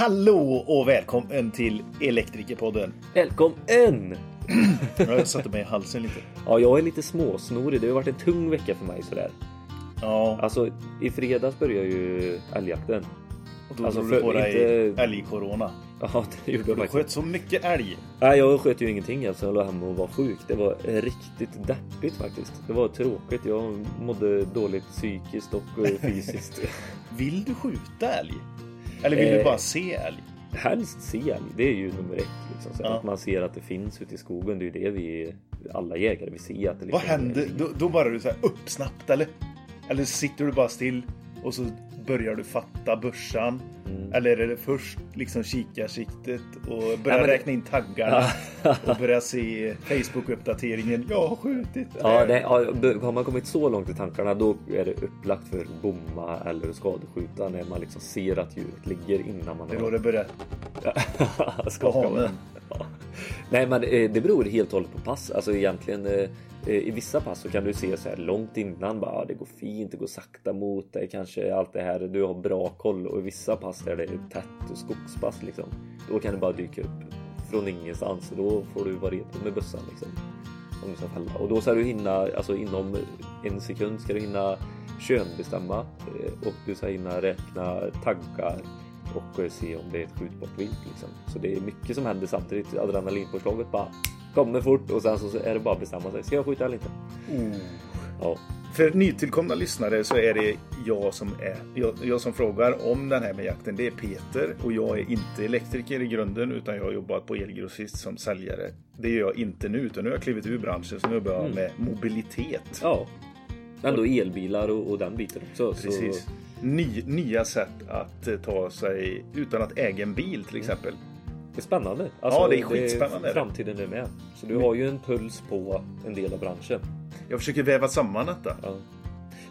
Hallå och välkommen till Elektrikerpodden. Välkommen! Jag satte mig i halsen lite. Ja, jag är lite småsnorig. Det har varit en tung vecka för mig sådär. Ja, Alltså, i fredags började ju älgjakten. då alltså, drog du på dig inte- älgcorona. Ja, det gjorde jag Du faktiskt. sköt så mycket älg. Nej, jag sköt ju ingenting alltså. Jag låg hemma och var sjuk. Det var riktigt deppigt faktiskt. Det var tråkigt. Jag mådde dåligt psykiskt och fysiskt. Vill du skjuta älg? Eller vill du Eh, bara se älg? Helst se älg. Det är ju nummer ett. Liksom. Så Ja. Att man ser att det finns ute i skogen. Det är ju det vi alla jägare vill se. Att det Vad liksom händer? Då, då bara du så här upp snabbt eller? Eller sitter du bara still och så börjar du fatta börsan? Mm. Eller är det först liksom kikarsiktet och börja det- räkna in taggarna och börja se Facebook-uppdateringen? Jag har skjutit. Ja, det, ja, har man kommit så långt i tankarna då är det upplagt för bomma eller skadeskjuta när man liksom ser att djuret ligger innan man Det är då det börjar Skaka Nej men eh, det beror helt och hållet på pass. Alltså egentligen eh, eh, i vissa pass så kan du se så här långt innan bara ah, det går fint, det går sakta mot dig kanske allt det här. Du har bra koll och i vissa pass där det är tätt och skogspass liksom. Då kan det bara dyka upp från ingenstans och då får du vara redo med bössan liksom. Om du ska falla. Och då ska du hinna, alltså inom en sekund ska du hinna könbestämma och du ska hinna räkna taggar och eh, se om det är ett skjutbart vilt. Liksom. Så det är mycket som händer samtidigt. Adrenalinpåslaget bara kommer fort och sen så är det bara att bestämma sig. Ska jag skjuta eller inte? Oh. Ja, För nytillkomna lyssnare så är det jag som, är, jag, jag som frågar om den här med jakten. Det är Peter och jag är inte elektriker i grunden utan jag har jobbat på Elgrossist som säljare. Det gör jag inte nu utan nu har jag klivit ur branschen så nu jobbar jag med mobilitet. ja. Ändå elbilar och, och den biten också. Precis. Så, Ny, nya sätt att eh, ta sig utan att äga en bil till exempel. det är spännande. Alltså, Ja, det är skitspännande. framtiden är med. Så du har ju en puls på en del av branschen. Jag försöker väva samman detta. Ja.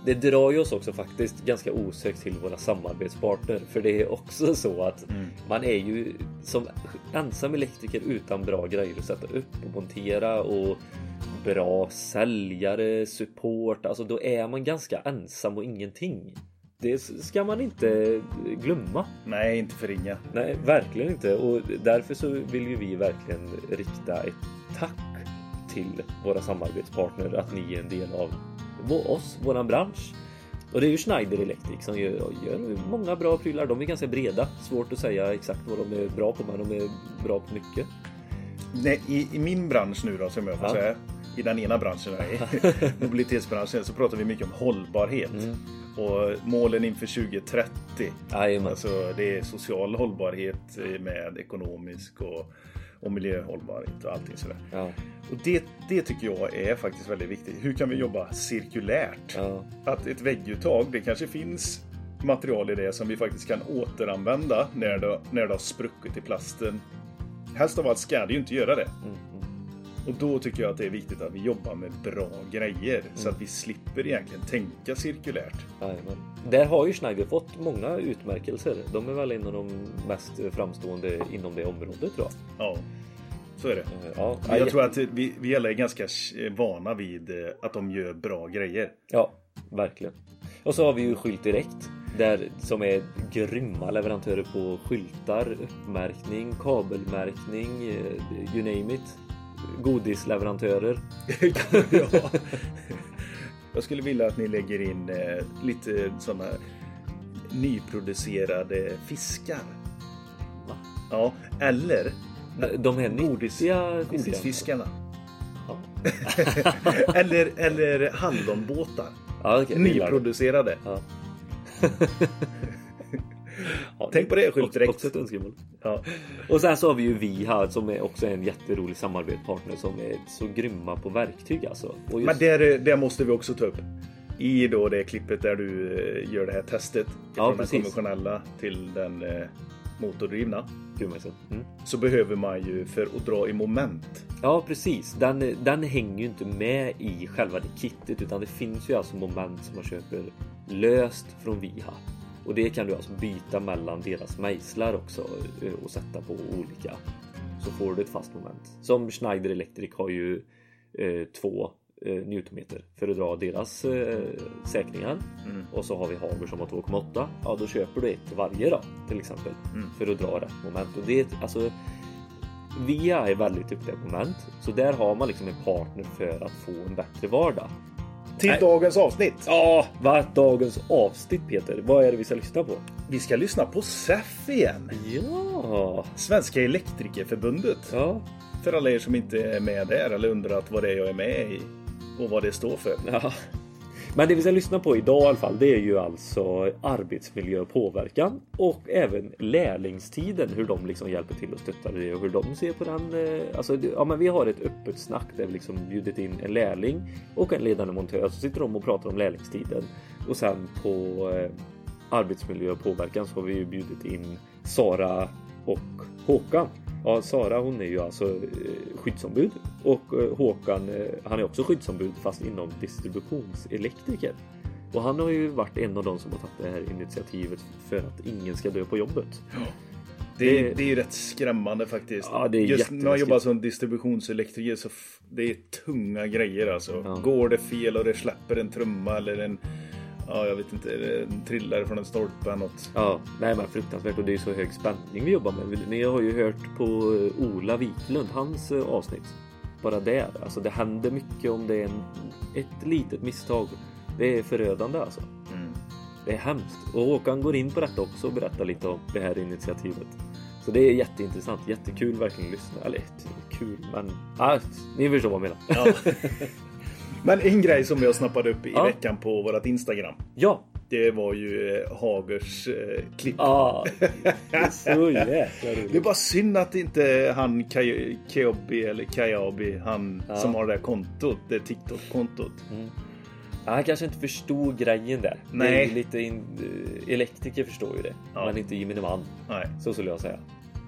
Det drar ju oss också faktiskt ganska osökt till våra samarbetspartner. För det är också så att man är ju som ensam elektriker utan bra grejer att sätta upp och montera och bra säljare, support. Alltså då är man ganska ensam och ingenting. Det ska man inte glömma. Nej, inte förringa. Nej, verkligen inte. Och därför så vill ju vi verkligen rikta ett tack till våra samarbetspartner att ni är en del av oss, våran bransch. Och det är ju Schneider Electric som gör, gör många bra prylar. De är ganska breda. Svårt att säga exakt vad de är bra på, men de är bra på mycket. Nej, i, I min bransch nu då, som jag får Ja. säga, i den ena branschen, i, mobilitetsbranschen, så pratar vi mycket om hållbarhet. Mm. Och målen inför 2030. Jajamän. Alltså det är social hållbarhet eh, med ekonomisk och, och miljöhållbarhet och allting sådär. Ja, Och det, det tycker jag är faktiskt väldigt viktigt. Hur kan vi jobba cirkulärt? ja, Att ett vägguttag, det kanske finns material i det som vi faktiskt kan återanvända när det, när det har spruckit i plasten. Helst av allt ska det ju inte göra det. mm, mm. Och då tycker jag att det är viktigt att vi jobbar med bra grejer så att vi slipper egentligen tänka cirkulärt. Jajamän. Där har ju Schneider fått många utmärkelser. De är väl en av de mest framstående inom det området tror jag. Ja, så är det. Ja, Men jag tror att vi, vi alla är ganska eh, vana vid eh, att de gör bra grejer. Ja, verkligen. Och så har vi ju Skylt Direkt. Där, som är grymma leverantörer på skyltar, uppmärkning, kabelmärkning, eh, you name it. Godisleverantörer. ja. Jag skulle vilja att ni lägger in eh, lite sådana nyproducerade fiskar. Va? Ja, eller De här Godis- godisfiskarna. Ja. eller, eller hallonbåtar. Ja, jag. Nyproducerade. Ja. Ja, Tänk på det, Skylt Direkt. Också ett önskemål. Ja. Och sen så har vi ju vi här som är också en jätterolig samarbetspartner som är så grymma på verktyg alltså. Just, Men där, där måste vi också ta upp. I då det klippet där du eh, gör det här testet. Ja, från den precis. konventionella till den eh, motordrivna. Mm. Så behöver man ju för att dra i moment. Ja precis, den, den hänger ju inte med i själva det kittet utan det finns ju alltså moment som man köper löst från Viha. Och det kan du alltså byta mellan deras mejslar också eh, och sätta på olika. Så får du ett fast moment. Som Schneider Electric har ju eh, två eh, newtonmeter för att dra deras eh, säkringar. Mm. Och så har vi Hager som har 2,8. Ja, då köper du ett varje då till exempel Mm. för att dra rätt moment. Och det är alltså VIA är väldigt duktiga på moment, så där har man liksom en partner för att få en bättre vardag. Till Nej. dagens avsnitt. Ja, vad dagens avsnitt Peter? Vad är det vi ska lyssna på? Vi ska lyssna på SEF igen. Ja, Svenska Elektrikerförbundet. ja, För alla er som inte är med där eller undrat vad det är jag är med i och vad det står för. ja. Men det vi ska lyssna på idag i alla fall, det är ju alltså arbetsmiljö och påverkan och även lärlingstiden, hur de liksom hjälper till och stöttar det och hur de ser på den. Eh, alltså, ja, men vi har ett öppet snack där vi liksom bjudit in en lärling och en ledande montör. Så sitter de och pratar om lärlingstiden och sen på eh, arbetsmiljö och påverkan så har vi ju bjudit in Sara och Håkan. Ja, Sara hon är ju alltså eh, skyddsombud och eh, Håkan eh, han är också skyddsombud fast inom distributionselektriker. Och han har ju varit en av de som har tagit det här initiativet för att ingen ska dö på jobbet. Det är, Det- det är ju rätt skrämmande faktiskt. Ja, det är Just när man jobbar som distributionselektriker så det är tunga grejer alltså. Ja. Går det fel och det släpper en trumma eller en Ja, jag vet inte, trillar från en stolpe eller något. Ja, nej men fruktansvärt och det är så hög spänning vi jobbar med. Ni har ju hört på eh, Ola Wiklund, hans eh, avsnitt. Bara där, alltså det händer mycket om det är en, ett litet misstag. Det är förödande alltså. Mm. Det är hemskt. Och Håkan går in på detta också och berättar lite om det här initiativet. Så det är jätteintressant, jättekul verkligen att lyssna. Eller kul, men ja, ni förstår vad jag menar. Ja. Men en grej som jag snappade upp i Ja. veckan på vårt Instagram. Ja, Det var ju eh, Hagers eh, klipp. ah, det är så jäkla Det är bara synd att inte han Kay- Kayobi eller Kayabi, han Ja. som har det där kontot, det TikTok-kontot. Ja, Han kanske inte förstod grejen där. Nej. lite in, eh, elektriker förstår ju det, Ja. men inte gemene man. Nej. Så skulle jag säga.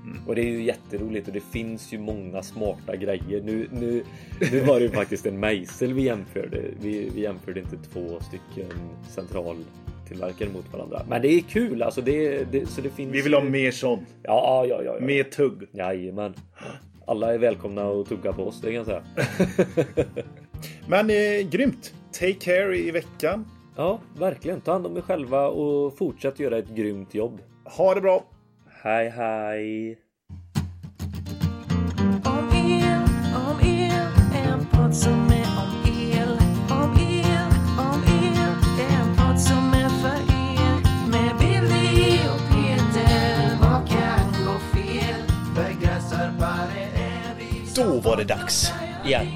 Mm. Och det är ju jätteroligt och det finns ju många smarta grejer. Nu, nu, nu var det ju faktiskt en mejsel vi jämförde. Vi, vi jämförde inte två stycken centraltillverkare mot varandra. Men det är kul alltså. Det, det, så det finns Vi vill ju... ha mer sånt. Ja, ja, ja. ja. Mer tugg. Jajamän. Alla är välkomna att tugga på oss, det kan jag säga. Men eh, grymt. Take care i veckan. Ja, verkligen. Ta hand om er själva och fortsätt göra ett grymt jobb. Ha det bra. Hej, hej! Om el, om el, en podd som är om el. Om el, om el, en podd som är för er. Med Billy och Peter, vad kan gå fel? Begränsarbare är vi Då var det dags Igen.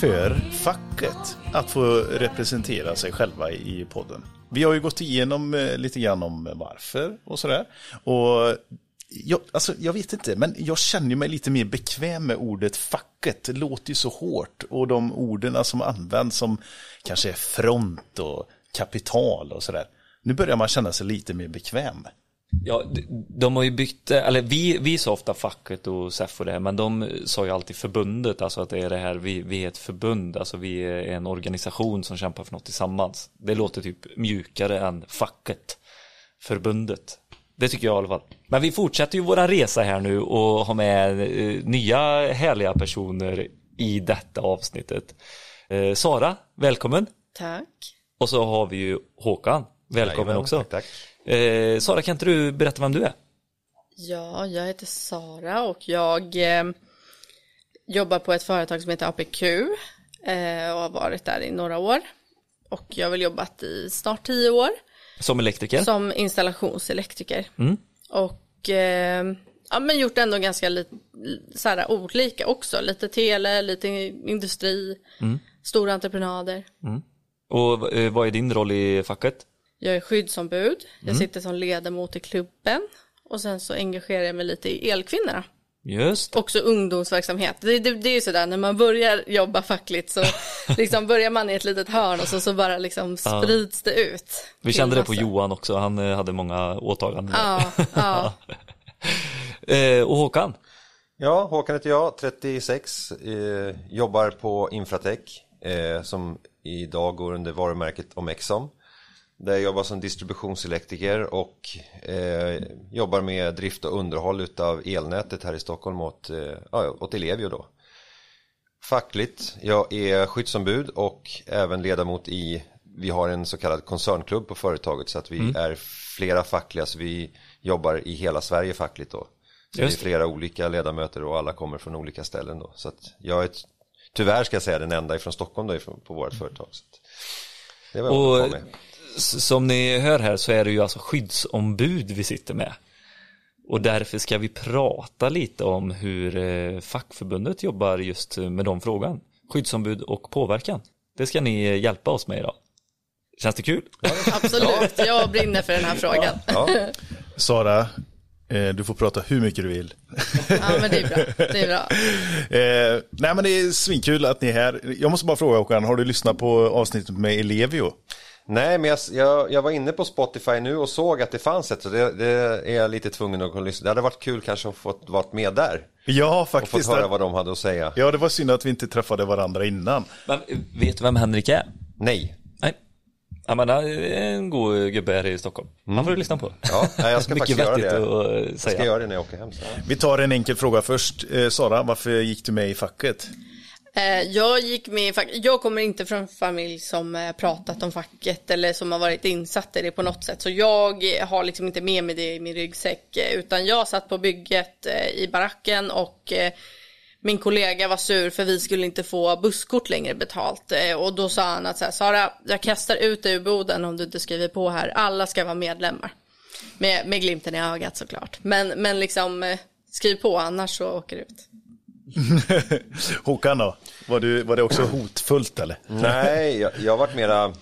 för facket att få representera sig själva i podden. Vi har ju gått igenom eh, lite grann om eh, varför och sådär. Och jag, alltså, jag vet inte, men jag känner mig lite mer bekväm med ordet facket. Det låter ju så hårt. Och de orden som används som kanske är front och kapital och sådär. Nu börjar man känna sig lite mer bekväm. Ja, de, har ju bytt, eller vi, vi sa ofta facket och SEF och det här, men de sa ju alltid förbundet, alltså att det är det här, vi, vi är ett förbund, alltså vi är en organisation som kämpar för något tillsammans. Det låter typ mjukare än facket, förbundet. Det tycker jag i alla fall. Men vi fortsätter ju våra resa här nu och har med eh, nya härliga personer i detta avsnittet. Eh, Sara, välkommen. Tack. Och så har vi ju Håkan, välkommen Jajamän, också. tack, tack. Eh, Sara, kan inte du berätta vem du är? Ja, jag heter Sara och jag eh, jobbar på ett företag som heter APQ eh, och har varit där i några år. Och jag har väl jobbat i snart tio år Som elektriker? som installationselektriker. Mm. Och eh, ja, men gjort ändå ganska lite så här, olika också. Lite tele, lite industri, stora entreprenader. Och eh, vad är din roll i facket? Jag är skyddsombud, jag sitter som ledamot i klubben och sen så engagerar jag mig lite i Elkvinnorna. Just också ungdomsverksamhet. Det, det, det är ju sådär när man börjar jobba fackligt så liksom börjar man i ett litet hörn och så, så bara liksom sprids det ut. Vi kände det på. Johan också, han eh, hade många åtaganden. Ja, ja. Eh, och Håkan? Ja, Håkan heter jag, 36, eh, jobbar på Infratech eh, som idag går under varumärket Omexom. Där jag jobbar som distributionselektriker och eh, jobbar med drift och underhåll utav elnätet här i Stockholm åt, eh, åt Ellevio då. fackligt. Jag är skyddsombud och även ledamot i, vi har en så kallad koncernklubb på företaget så att vi är flera fackliga så vi jobbar i hela Sverige fackligt då. Så Just det är flera olika ledamöter och alla kommer från olika ställen då. Så att jag är tyvärr ska jag säga den enda ifrån Stockholm då ifrån, på vårt företag. Så det var Och som ni hör här så är det ju alltså skyddsombud vi sitter med. Och därför ska vi prata lite om hur eh, fackförbundet jobbar just med de frågan. Skyddsombud och påverkan. Det ska ni hjälpa oss med idag. Känns det kul? Absolut, jag brinner för den här frågan. Ja, Sara, eh, du får prata hur mycket du vill. Ja, men det är bra. Det är bra. Eh, nej men det är svinkul att ni är här. Jag måste bara fråga Håkan, har du lyssnat på avsnittet med Elevio? Nej, men jag, jag, jag var inne på Spotify nu och såg att det fanns ett, så det, det är jag lite tvungen att lyssna. Det hade varit kul kanske att få varit med där Ja, och fått faktiskt. höra vad de hade att säga. Ja, det var synd att vi inte träffade varandra innan. Men vet du vem Henrik är? Nej. Nej. Ja, men han är en god gubbe här i Stockholm. Han får du lyssna på. Ja, jag ska faktiskt göra vettigt det. att eh, Jag ska säga. göra det när jag åker hem. Så. Vi tar en enkel fråga först. Eh, Sara, varför gick du med i facket? Eh, jag gick med i. Jag kommer inte från en familj som eh, pratat om facket eller som har varit insatt i det på något sätt. Så jag har liksom inte med mig det i min ryggsäck. Eh, utan jag satt på bygget i baracken och min kollega var sur för vi skulle inte få busskort längre betalt. Och då sa han att så här, Sara, jag kastar ut dig ur boden om du inte skriver på här. Alla ska vara medlemmar. Med, med glimten i ögat såklart. Men, men liksom skriv på annars så åker du ut. Håkan då? Var, du, var det också hotfullt eller? Nej, jag, jag har varit mera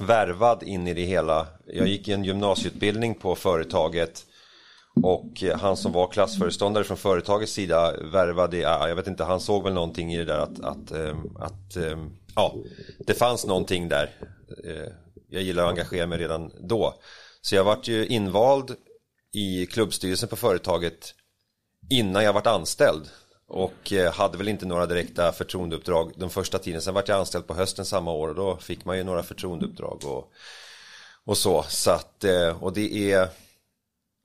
värvad in i det hela. Jag gick en gymnasieutbildning på företaget och han som var klassföreståndare från företagets sida värvade, jag vet inte, han såg väl någonting i det där att, att, ehm, att ehm, ja, det fanns någonting där. Eh, jag gillar att engagera mig redan då. Så jag vart ju invald i klubbstyrelsen på företaget innan jag vart anställd. Och eh, hade väl inte några direkta förtroendeuppdrag den första tiden. Sen vart jag anställd på hösten samma år och då fick man ju några förtroendeuppdrag och, och så. så att, eh, och det är,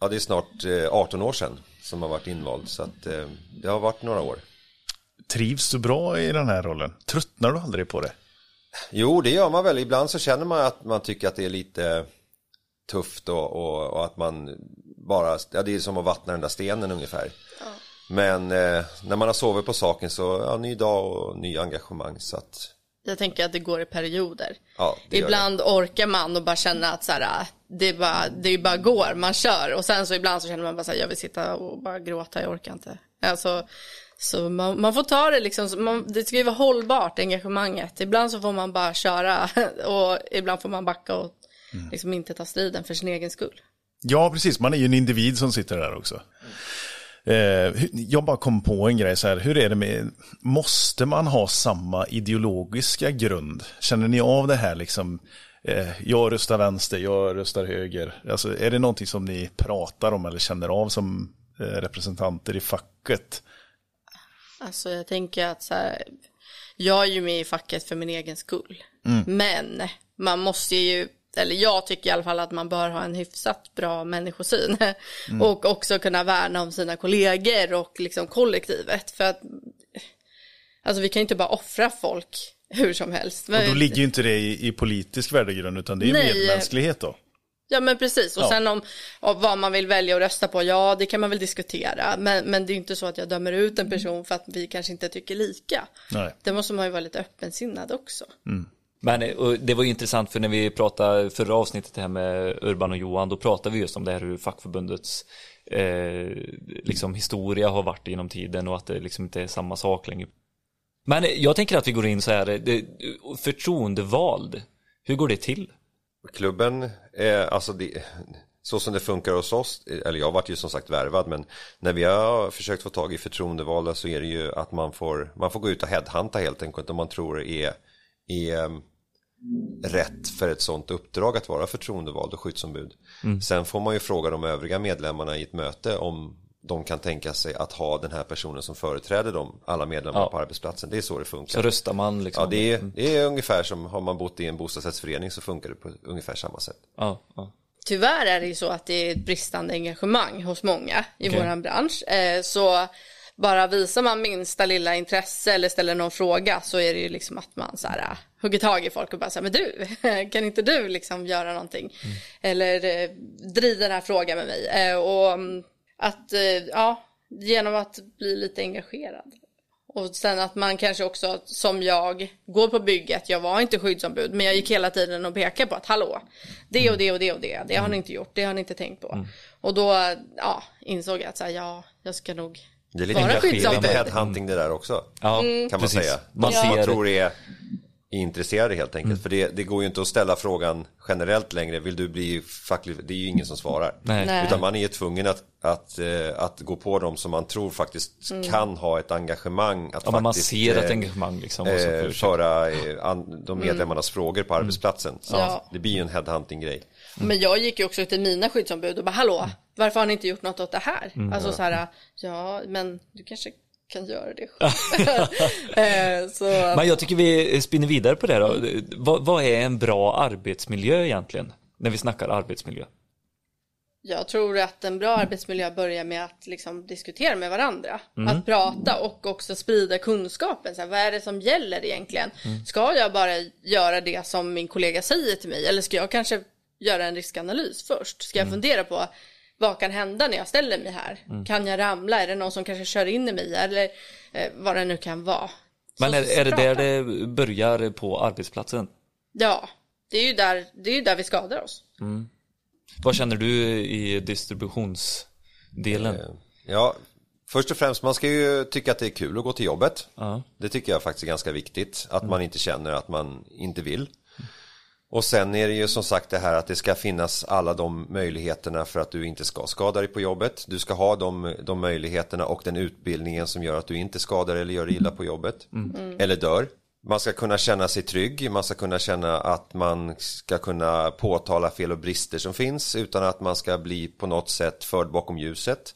ja, det är snart eh, 18 år sedan som jag varit invald. Så att eh, det har varit några år. Trivs du bra i den här rollen? Tröttnar du aldrig på det? Jo, det gör man väl. Ibland så känner man att man tycker att det är lite tufft och, och, och att man bara, ja det är som att vattna den där stenen ungefär. Men eh, när man har sovit på saken så, ja, ny dag och ny engagemang så att, Jag tänker att det går i perioder. ja, det Ibland orkar man och bara känna att så här, det, är bara, det är bara går, man kör. Och sen så ibland så känner man bara så här, jag vill sitta och bara gråta, jag orkar inte. Alltså, så man, man får ta det liksom, man, det ska ju vara hållbart engagemanget. Ibland så får man bara köra och ibland får man backa och liksom inte ta striden för sin egen skull. Ja, precis. Man är ju en individ som sitter där också. Eh, jag bara kom på en grej så här. Hur är det med, måste man ha samma ideologiska grund? Känner ni av det här liksom? Eh, jag röstar vänster, jag röstar höger. Alltså, är det någonting som ni pratar om eller känner av som eh, representanter i facket? Alltså jag tänker att så här, jag är ju med i facket för min egen skull. Men man måste ju, eller jag tycker i alla fall att man bör ha en hyfsat bra människosyn. Och också kunna värna om sina kollegor och liksom kollektivet. För att, alltså vi kan ju inte bara offra folk hur som helst. Och då ligger ju inte det i, i politisk värdegrund utan det är Nej. medmänsklighet då. Ja men precis, och Ja. sen om och vad man vill välja att rösta på, ja det kan man väl diskutera. Men, men det är inte så att jag dömer ut en person för att vi kanske inte tycker lika. Nej. Det måste man ju vara lite öppensinnad också. Men det var ju intressant för när vi pratade förra avsnittet här med Urban och Johan, då pratade vi just om det här hur fackförbundets eh, liksom historia har varit genom tiden och att det liksom inte är samma sak längre. Men jag tänker att vi går in så här, det, förtroendevald, hur går det till? Klubben, eh, alltså det, så som det funkar hos oss, eller jag vart ju som sagt värvad men när vi har försökt få tag i förtroendevalda så är det ju att man får, man får gå ut och headhunta helt enkelt om man tror det är, är rätt för ett sånt uppdrag att vara förtroendevald och skyddsombud. Sen får man ju fråga de övriga medlemmarna i ett möte om de kan tänka sig att ha den här personen som företräder dem, alla medlemmar Ja. på arbetsplatsen. Det är så det funkar. Så röstar man liksom? Ja, det är, det är ungefär som har man bott i en bostadsrättsförening så funkar det på ungefär samma sätt. Ja, ja. Tyvärr är det ju så att det är ett bristande engagemang hos många i Okej. våran bransch. Eh, så bara visar man minsta lilla intresse eller ställer någon fråga så är det ju liksom att man så här, äh, hugger tag i folk och bara säger men du, kan inte du liksom göra någonting? Eller eh, driv den här frågan med mig. Eh, och mm, att, eh, ja, genom att bli lite engagerad. Och sen att man kanske också, som jag, går på bygget, jag var inte skyddsombud, men jag gick hela tiden och pekade på att hallå, det och det och det och det, det har ni inte gjort, det har ni inte tänkt på. Och då, ja, insåg jag att så här, ja, jag ska nog Det är lite, vara lite headhunting det där också. Ja, Mm. Kan man precis. säga. Man Som man tror är intresserade helt enkelt. För det, det går ju inte att ställa frågan generellt längre. Vill du bli facklig? Det är ju ingen som svarar. Nej. Utan man är tvungen att, att, eh, att gå på dem som man tror faktiskt kan ha ett engagemang. Att ja, men man faktiskt, ser ett eh, engagemang liksom. Och så eh, försöker- föra eh, an, de medlemmarnas frågor på arbetsplatsen. Så Ja. Det blir ju en headhunting-grej. Men jag gick ju också till mina skyddsombud och bara hallå, varför har ni inte gjort något åt det här? Mm. Alltså så här, ja men du kanske kan göra det själv. Eh, så, Men jag tycker vi spinner vidare på det då. Vad, vad är en bra arbetsmiljö egentligen? När vi snackar arbetsmiljö. jag tror att en bra arbetsmiljö börjar med att liksom diskutera med varandra. Att prata och också sprida kunskapen. Så här, vad är det som gäller egentligen? Ska jag bara göra det som min kollega säger till mig? Eller ska jag kanske göra en riskanalys först? Ska jag fundera på vad kan hända när jag ställer mig här? Kan jag ramla? Är det någon som kanske kör in i mig? Eller eh, vad det nu kan vara. Men Så- är, så är det där det börjar på arbetsplatsen? Ja, det är ju där, det är ju där vi skadar oss. Vad känner du i distributionsdelen? Ja, först och främst man ska ju tycka att det är kul att gå till jobbet. Ja. Det tycker jag faktiskt är ganska viktigt. Att man inte känner att man inte vill. Och sen är det ju som sagt det här att det ska finnas alla de möjligheterna för att du inte ska skada dig på jobbet. Du ska ha de, de möjligheterna och den utbildningen som gör att du inte skadar eller gör illa på jobbet. Eller dör. Man ska kunna känna sig trygg, man ska kunna känna att man ska kunna påtala fel och brister som finns utan att man ska bli på något sätt förd bakom ljuset.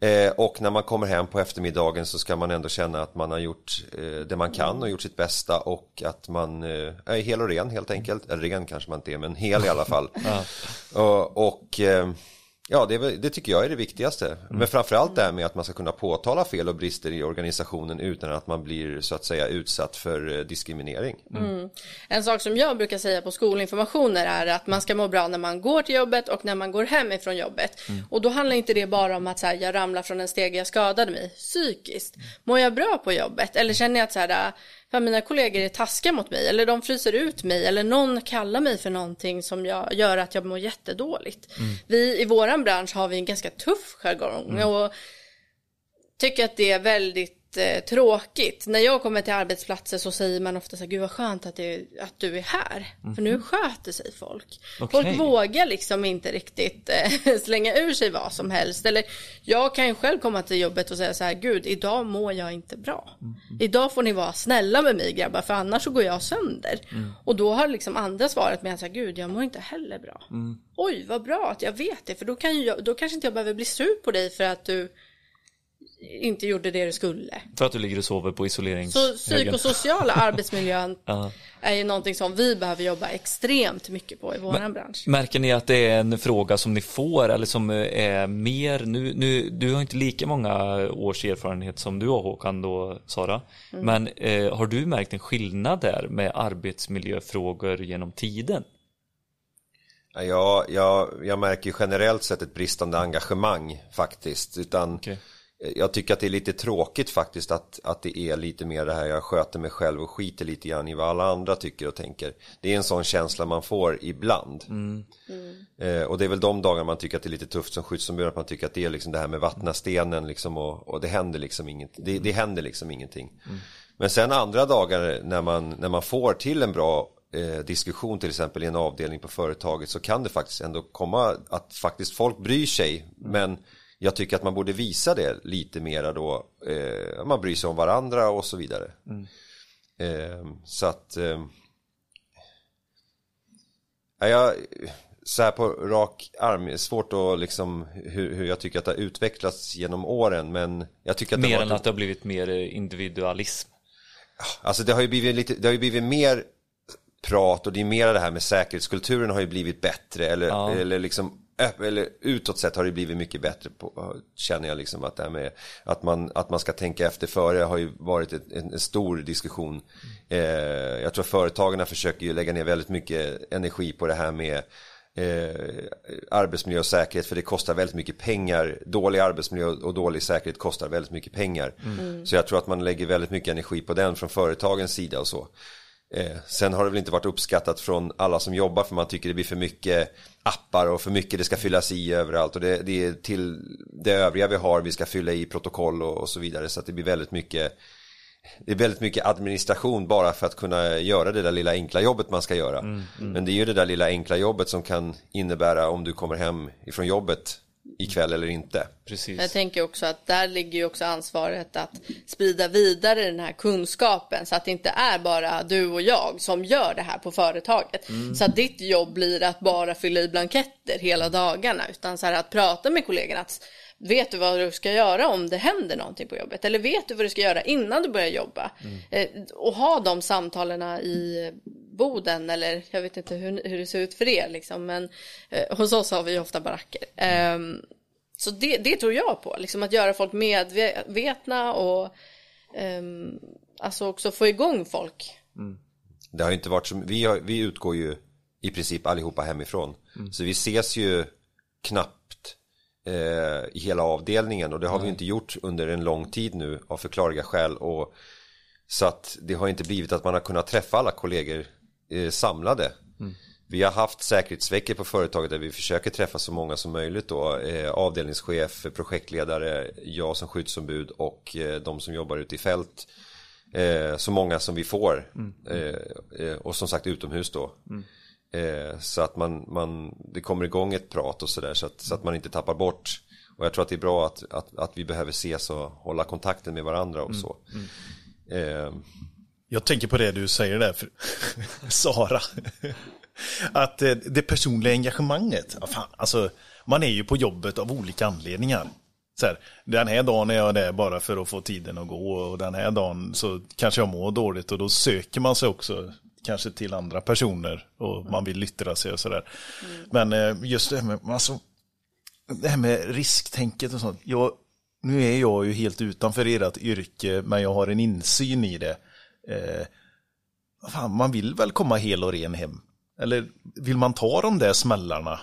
Eh, och när man kommer hem på eftermiddagen så ska man ändå känna att man har gjort eh, det man kan och gjort sitt bästa och att man eh, är hel och ren helt enkelt. Eller ren kanske man inte är men hel i alla fall. och och eh, ja, det, det tycker jag är det viktigaste. Men framförallt det här med att man ska kunna påtala fel och brister i organisationen utan att man blir så att säga utsatt för eh, diskriminering. En sak som jag brukar säga på skolinformationer är att man ska må bra när man går till jobbet och när man går hem ifrån jobbet. Och då handlar inte det bara om att så här, jag ramlar från en steg, jag skadade mig psykiskt. Mår jag bra på jobbet? Eller känner jag att så här, för mina kollegor är taskiga mot mig eller de fryser ut mig eller någon kallar mig för någonting som jag, gör att jag mår jättedåligt. Vi i våran bransch har vi en ganska tuff jargong. Och tycker att det är väldigt tråkigt. När jag kommer till arbetsplatser så säger man ofta så här, gud vad skönt att, det, att du är här. För nu sköter sig folk. Okej. Folk vågar liksom inte riktigt eh, slänga ur sig vad som helst. Eller jag kan ju själv komma till jobbet och säga så här, gud idag mår jag inte bra. Idag får ni vara snälla med mig grabbar för annars så går jag sönder. Och då har liksom andra svarat med att säga, gud jag mår inte heller bra. Oj vad bra att jag vet det för då, kan jag, då kanske inte jag behöver bli sur på dig för att du inte gjorde det du skulle. För att du ligger och sover på Så isoleringshögen? psykosociala arbetsmiljön Ja. är ju någonting som vi behöver jobba extremt mycket på i våran bransch. Märker ni att det är en fråga som ni får eller som är mer, nu, nu du har inte lika många års erfarenhet som du har Håkan då Sara, men eh, har du märkt en skillnad där med arbetsmiljöfrågor genom tiden? Ja, Jag, jag, märker generellt sett ett bristande engagemang faktiskt. Utan Okej. Jag tycker att det är lite tråkigt faktiskt att, att det är lite mer det här jag sköter mig själv och skiter lite grann i vad alla andra tycker och tänker. Det är en sån känsla man får ibland. Eh, och det är väl de dagar man tycker att det är lite tufft som skyddsombud att man tycker att det är liksom det här med vattna stenen liksom och, och det händer liksom inget, det, det händer liksom ingenting. Men sen andra dagar när man, när man får till en bra eh, diskussion till exempel i en avdelning på företaget så kan det faktiskt ändå komma att faktiskt folk bryr sig men jag tycker att man borde visa det lite mera då eh, man bryr sig om varandra och så vidare. Eh, så att eh, Ja, jag, så här på rak arm, svårt att liksom hur, hur jag tycker att det har utvecklats genom åren men jag tycker att det Mer har än att det har blivit mer individualism? Alltså det har ju blivit lite, det har ju blivit mer prat och det är mer det här med säkerhetskulturen har ju blivit bättre eller, Ja. eller liksom eller utåt sett har det blivit mycket bättre på, känner jag liksom att det här med att man, att man ska tänka efter före har ju varit ett, en, en stor diskussion. Eh, jag tror företagen försöker ju lägga ner väldigt mycket energi på det här med eh, arbetsmiljö och säkerhet för det kostar väldigt mycket pengar. Dålig arbetsmiljö och dålig säkerhet kostar väldigt mycket pengar. Så jag tror att man lägger väldigt mycket energi på den från företagens sida och så. Eh, sen har det väl inte varit uppskattat från alla som jobbar för man tycker det blir för mycket appar och för mycket det ska fyllas i överallt. Och det, det är till det övriga vi har vi ska fylla i protokoll och, och så vidare. Så att det blir väldigt mycket det är väldigt mycket administration bara för att kunna göra det där lilla enkla jobbet man ska göra. Men det är ju det där lilla enkla jobbet som kan innebära om du kommer hem ifrån jobbet ikväll eller inte. Precis. Jag tänker också att där ligger ju också ansvaret att sprida vidare den här kunskapen så att det inte är bara du och jag som gör det här på företaget. Så att ditt jobb blir att bara fylla i blanketter hela dagarna utan så här att prata med kollegorna. Att, vet du vad du ska göra om det händer någonting på jobbet? Eller vet du vad du ska göra innan du börjar jobba? Eh, och ha de samtalen i boden eller jag vet inte hur, hur det ser ut för er liksom. Men eh, hos oss har vi ofta baracker. Ehm, så det, det tror jag på, liksom att göra folk medvetna och ehm, alltså också få igång folk. Det har ju inte varit som, vi, har, vi utgår ju i princip allihopa hemifrån. Så vi ses ju knappt eh, i hela avdelningen och det har vi ju inte gjort under en lång tid nu av förklarliga skäl. Och, så att det har inte blivit att man har kunnat träffa alla kollegor eh, samlade. Vi har haft säkerhetsveckor på företaget där vi försöker träffa så många som möjligt då. Eh, avdelningschef, projektledare, jag som skyddsombud och eh, de som jobbar ute i fält. Eh, så många som vi får. Eh, eh, och som sagt utomhus då. Eh, så att man, man, det kommer igång ett prat och sådär så att, så att man inte tappar bort. Och jag tror att det är bra att, att, att vi behöver ses och hålla kontakten med varandra och så. Eh, Jag tänker på det du säger där, för Sara. Att eh, det personliga engagemanget, ja, fan, alltså, man är ju på jobbet av olika anledningar. Så här, den här dagen är jag där bara för att få tiden att gå och den här dagen så kanske jag mår dåligt och då söker man sig också kanske till andra personer och man vill yttra sig och sådär. Men eh, just det här med, alltså, det här med risktänket och sånt. Jag, nu är jag ju helt utanför ert yrke, men jag har en insyn i det. Eh, fan, man vill väl komma hel och ren hem? Eller vill man ta de där smällarna?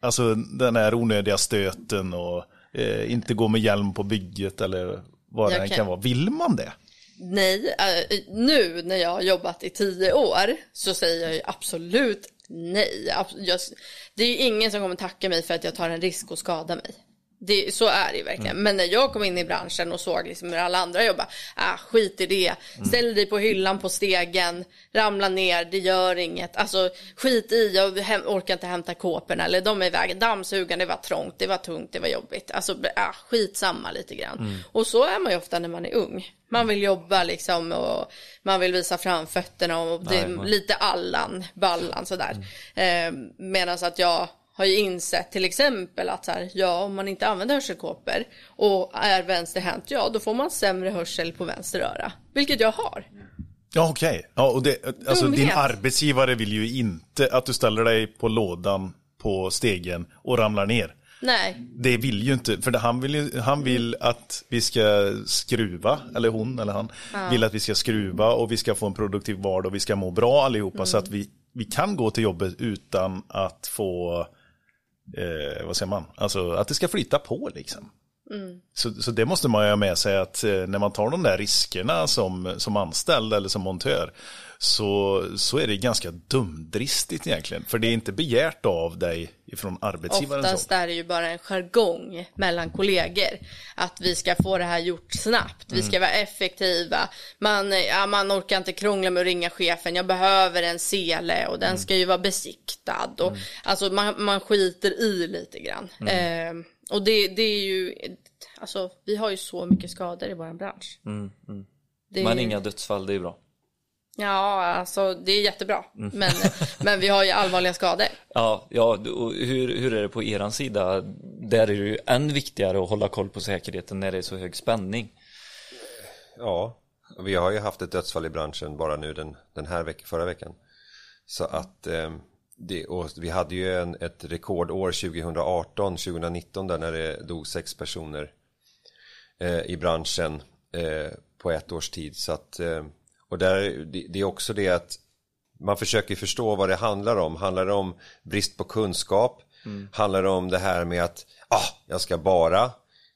Alltså den här onödiga stöten och eh, inte gå med hjälm på bygget eller vad det Jag än kan- kan vara. Vill man det? Nej, eh, nu när jag har jobbat i tio år så säger jag ju absolut nej. Det är ju ingen som kommer tacka mig för att jag tar en risk och skadar mig. Det, så är det ju verkligen. Men när jag kom in i branschen och såg liksom hur alla andra jobbar, ah, skit i det. Ställ dig på hyllan på stegen, ramla ner, det gör inget. Alltså skit i, jag hem, orkar inte hämta kåporna eller de är i vägen. Dammsugaren, det var trångt, det var tungt, det var jobbigt. Alltså ah, skitsamma lite grann. Och så är man ju ofta när man är ung. Man vill jobba liksom och man vill visa framfötterna och det är lite allan, ballan sådär. Eh, Medan att jag har ju insett till exempel att så här, ja, om man inte använder hörselkåpor och är vänsterhänt, ja, då får man sämre hörsel på vänster öra. Vilket jag har. Ja, okej. Ja, och det, alltså, din arbetsgivare vill ju inte att du ställer dig på lådan på stegen och ramlar ner. Nej, Det vill ju inte, för han vill, ju, han vill att vi ska skruva, eller hon eller han, vill att vi ska skruva och vi ska få en produktiv vardag och vi ska må bra allihopa så att vi, vi kan gå till jobbet utan att få, eh, vad säger man, alltså att det ska flyta på liksom. Så, så det måste man ju ha med sig att eh, när man tar de där riskerna som, som anställd eller som montör så, så är det ganska dumdristigt egentligen. För det är inte begärt av dig ifrån arbetsgivaren. oftast så. är det ju bara en jargong mellan kollegor. Att vi ska få det här gjort snabbt, vi ska vara effektiva. Man, ja, man orkar inte krångla med att ringa chefen, jag behöver en sele och den ska ju vara besiktad. Och, Alltså man, man skiter i lite grann. Eh, och det, det är ju, alltså vi har ju så mycket skador i vår bransch. Det är Men ju- inga dödsfall, det är bra. Ja, alltså det är jättebra. Men, men vi har ju allvarliga skador. Ja, ja och hur, hur är det på eran sida? Där är det ju än viktigare att hålla koll på säkerheten när det är så hög spänning. Ja, vi har ju haft ett dödsfall i branschen bara nu den, den här veckan, förra veckan. Så att eh, det, och vi hade ju en, ett rekordår 2018, 2019 där när det dog sex personer eh, i branschen eh, på ett års tid. Så att, eh, och där, det, det är också det att man försöker förstå vad det handlar om. Handlar det om brist på kunskap? Handlar det om det här med att ah, jag ska bara?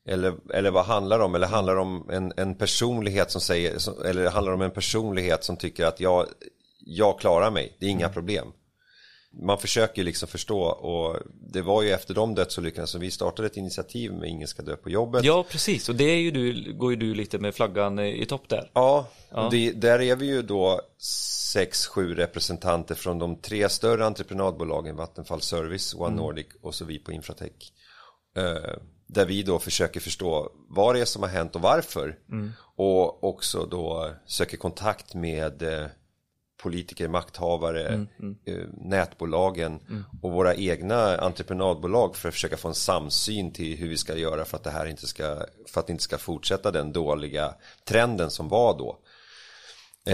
Eller, eller vad handlar det om? Eller handlar det om en, en personlighet som säger, som, eller handlar om en personlighet som tycker att jag, jag klarar mig, det är inga problem. Man försöker liksom förstå och det var ju efter de dödsolyckorna som vi startade ett initiativ med Ingen ska dö på jobbet. Ja, precis. Och det är ju du, går ju du lite med flaggan i topp där. Ja, Det, där är vi ju då sex, sju representanter från de tre större entreprenadbolagen Vattenfall Service, One Nordic och så vi på Infratech. Eh, där vi då försöker förstå vad det är som har hänt och varför. Och också då söker kontakt med eh, politiker, makthavare, eh, nätbolagen och våra egna entreprenadbolag för att försöka få en samsyn till hur vi ska göra för att det här inte ska, för att det inte ska fortsätta den dåliga trenden som var då.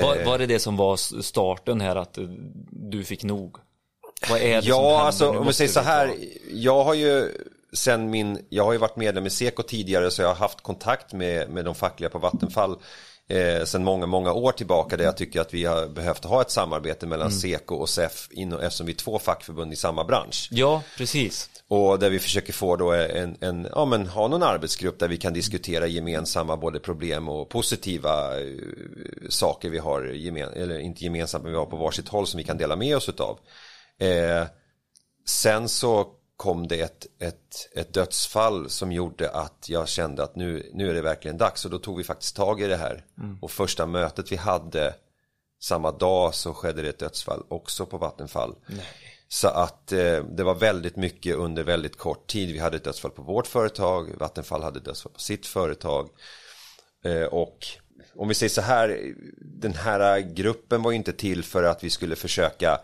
Var, var det det som var starten här att eh, du fick nog? Vad är det som Ja, händer? alltså om vi säger så här. Jag har ju sen min, jag har ju varit medlem i Seko tidigare så jag har haft kontakt med, med de fackliga på Vattenfall eh, sen många, många år tillbaka där jag tycker att vi har behövt ha ett samarbete mellan Mm. Seko och SEF inom, eftersom vi är två fackförbund i samma bransch. Ja, precis. Och där vi försöker få då en, en, ja men ha någon arbetsgrupp där vi kan diskutera gemensamma både problem och positiva eh, saker vi har, gemen, eller inte gemensamt men vi har på varsitt håll som vi kan dela med oss utav. Eh, sen så kom det ett, ett, ett dödsfall som gjorde att jag kände att nu, nu är det verkligen dags och då tog vi faktiskt tag i det här. Och första mötet vi hade samma dag så skedde det ett dödsfall också på Vattenfall. Så att eh, det var väldigt mycket under väldigt kort tid. Vi hade ett dödsfall på vårt företag, Vattenfall hade ett dödsfall på sitt företag. Eh, och om vi säger så här, den här gruppen var inte till för att vi skulle försöka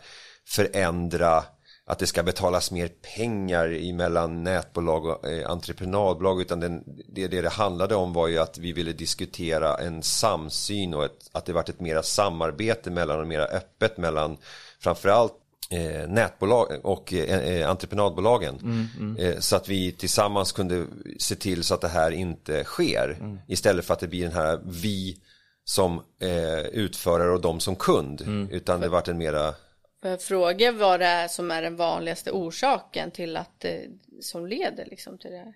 förändra att det ska betalas mer pengar mellan nätbolag och eh, entreprenadbolag utan det, det det handlade om var ju att vi ville diskutera en samsyn och ett, att det varit ett mera samarbete mellan och mera öppet mellan framförallt eh, nätbolag och eh, eh, entreprenadbolagen. Eh, så att vi tillsammans kunde se till så att det här inte sker. Istället för att det blir den här vi som eh, utförare och de som kund. Utan det vart en mera Får jag fråga vad det är som är den vanligaste orsaken till att det, som leder liksom till det här?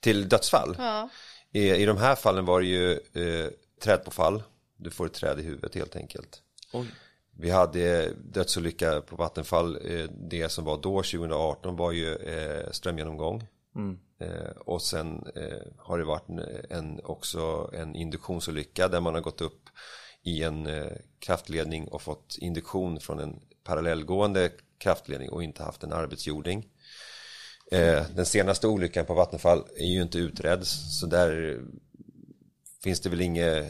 till dödsfall. Ja. I, I de här fallen var det ju eh, trädpåfall. Du får ett träd i huvudet helt enkelt. Oj. Vi hade dödsolycka på Vattenfall. Eh, det som var då 2018 var ju eh, strömgenomgång. Eh, och sen eh, har det varit en, också en induktionsolycka där man har gått upp i en eh, kraftledning och fått induktion från en parallellgående kraftledning och inte haft en arbetsjording. Eh, den senaste olyckan på Vattenfall är ju inte utredd så där finns det väl inga eh,